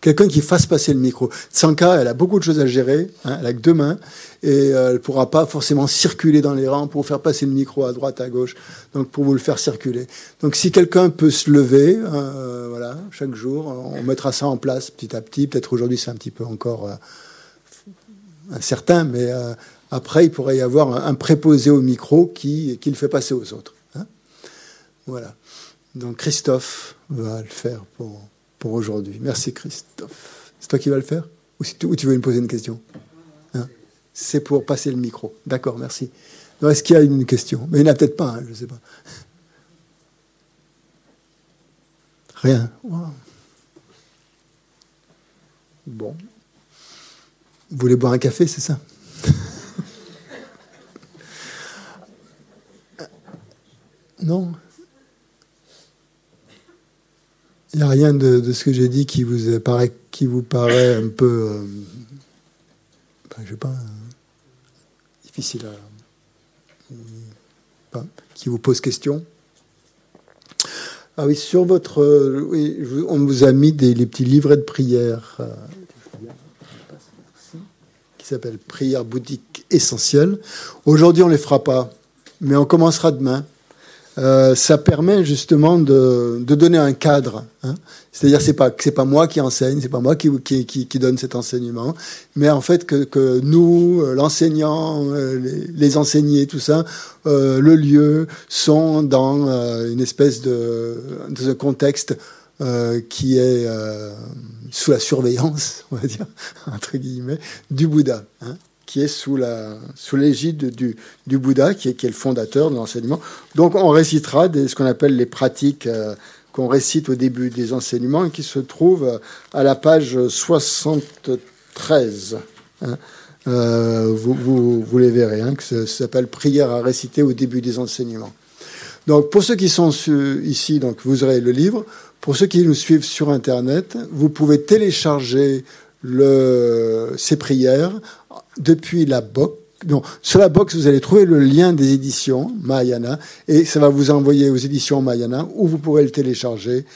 Quelqu'un qui fasse passer le micro. Tsanka, elle a beaucoup de choses à gérer, hein, elle a que deux mains, et euh, elle ne pourra pas forcément circuler dans les rangs pour faire passer le micro à droite, à gauche, donc pour vous le faire circuler. Donc si quelqu'un peut se lever, euh, voilà, chaque jour, on mettra ça en place petit à petit. Peut-être aujourd'hui c'est un petit peu encore euh, incertain, mais après, il pourrait y avoir un, préposé au micro qui, le fait passer aux autres. Hein. voilà. Donc Christophe va le faire pour, pour aujourd'hui. Merci Christophe. C'est toi qui vas le faire? Ou, tu, ou tu veux me poser une question? Hein? C'est pour passer le micro. D'accord, merci. Est-ce qu'il y a une question? Mais il n'y en a peut-être pas, hein, je ne sais pas. Rien. Bon. Vous voulez boire un café, c'est ça? Non Il n'y a rien de, ce que j'ai dit qui vous paraît, qui vous paraît un peu. Euh, je sais pas. Euh, difficile à. qui vous pose question Ah oui, sur votre. Euh, on vous a mis des, les petits livrets de prière qui s'appellent Prière bouddhique essentielle. Aujourd'hui, on ne les fera pas, mais on commencera demain. Euh, ça permet justement de, de donner un cadre. Hein. C'est-à-dire c'est pas c'est pas moi qui enseigne, c'est pas moi qui, qui, qui, donne cet enseignement, mais en fait que, que nous, euh, l'enseignant, euh, les, les, enseignés, tout ça, euh, le lieu, sont dans une espèce de, de contexte qui est sous la surveillance, (laughs) on va dire entre guillemets, du Bouddha. Hein qui est sous la sous l'égide du, du, Bouddha, qui est, qui est, le fondateur de l'enseignement. Donc on récitera des, ce qu'on appelle les pratiques euh, qu'on récite au début des enseignements qui se trouvent à la page 73. Hein. Euh, vous, vous, vous, les verrez, hein, que ça, s'appelle prière à réciter au début des enseignements. Donc pour ceux qui sont ici, donc vous aurez le livre. Pour ceux qui nous suivent sur Internet, vous pouvez télécharger le, ces prières depuis la box. Sur la box, vous allez trouver le lien des éditions Mahayana et ça va vous envoyer aux éditions Mahayana où vous pourrez le télécharger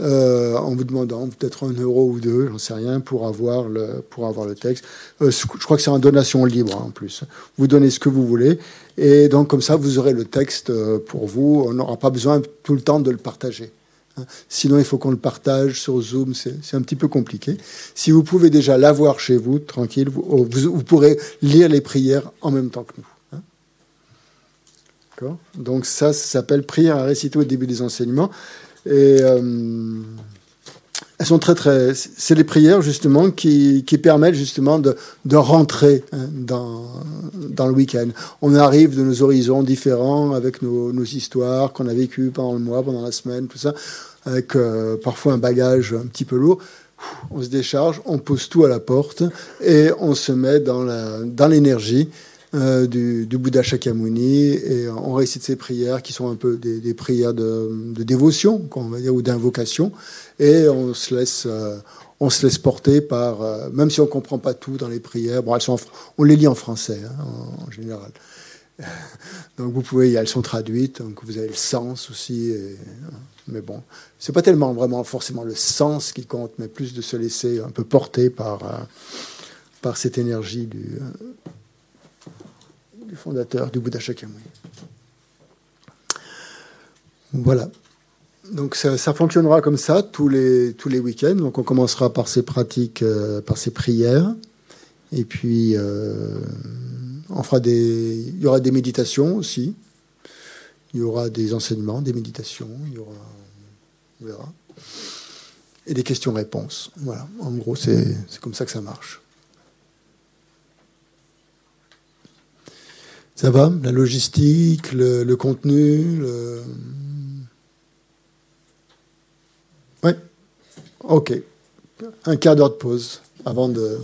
euh, en vous demandant peut-être un euro ou deux, j'en sais rien, pour avoir le, pour avoir le texte. Euh, je crois que c'est en donation libre hein, en plus. Vous donnez ce que vous voulez et donc comme ça, vous aurez le texte euh, pour vous. On n'aura pas besoin tout le temps de le partager. Hein. Sinon, il faut qu'on le partage sur Zoom, c'est un petit peu compliqué. Si vous pouvez déjà l'avoir chez vous, tranquille, vous, vous, pourrez lire les prières en même temps que nous. Hein. Donc ça, ça s'appelle prière à réciter au début des enseignements. Et, euh, elles sont très très. C'est les prières justement qui, qui permettent justement de, de rentrer hein, dans, dans le week-end. On arrive de nos horizons différents avec nos, nos histoires qu'on a vécues pendant le mois, pendant la semaine, tout ça, avec euh, parfois un bagage un petit peu lourd. On se décharge, on pose tout à la porte et on se met dans l'énergie euh, du, du, Bouddha Shakyamuni et on récite ces prières qui sont un peu des, prières de, dévotion, on va dire, ou d'invocation, et on se laisse, euh, on se laisse porter par, euh, même si on comprend pas tout dans les prières. Bon, elles sont, on les lit en français hein, en, général. (laughs) Donc vous pouvez, elles sont traduites, donc vous avez le sens aussi. Et, mais bon, c'est pas tellement vraiment forcément le sens qui compte, mais plus de se laisser un peu porter par, par cette énergie du du fondateur du Bouddha Shakyamuni. Voilà. Donc ça, fonctionnera comme ça tous les, tous les week-ends. Donc on commencera par ces pratiques, euh, par ces prières. Et puis euh, on fera des, il y aura des méditations aussi. Il y aura des enseignements, des méditations. Il y aura, on verra. Et des questions-réponses. Voilà. En gros, c'est comme ça que ça marche. Ça va? La logistique, le, contenu le... Ok. Un quart d'heure de pause avant de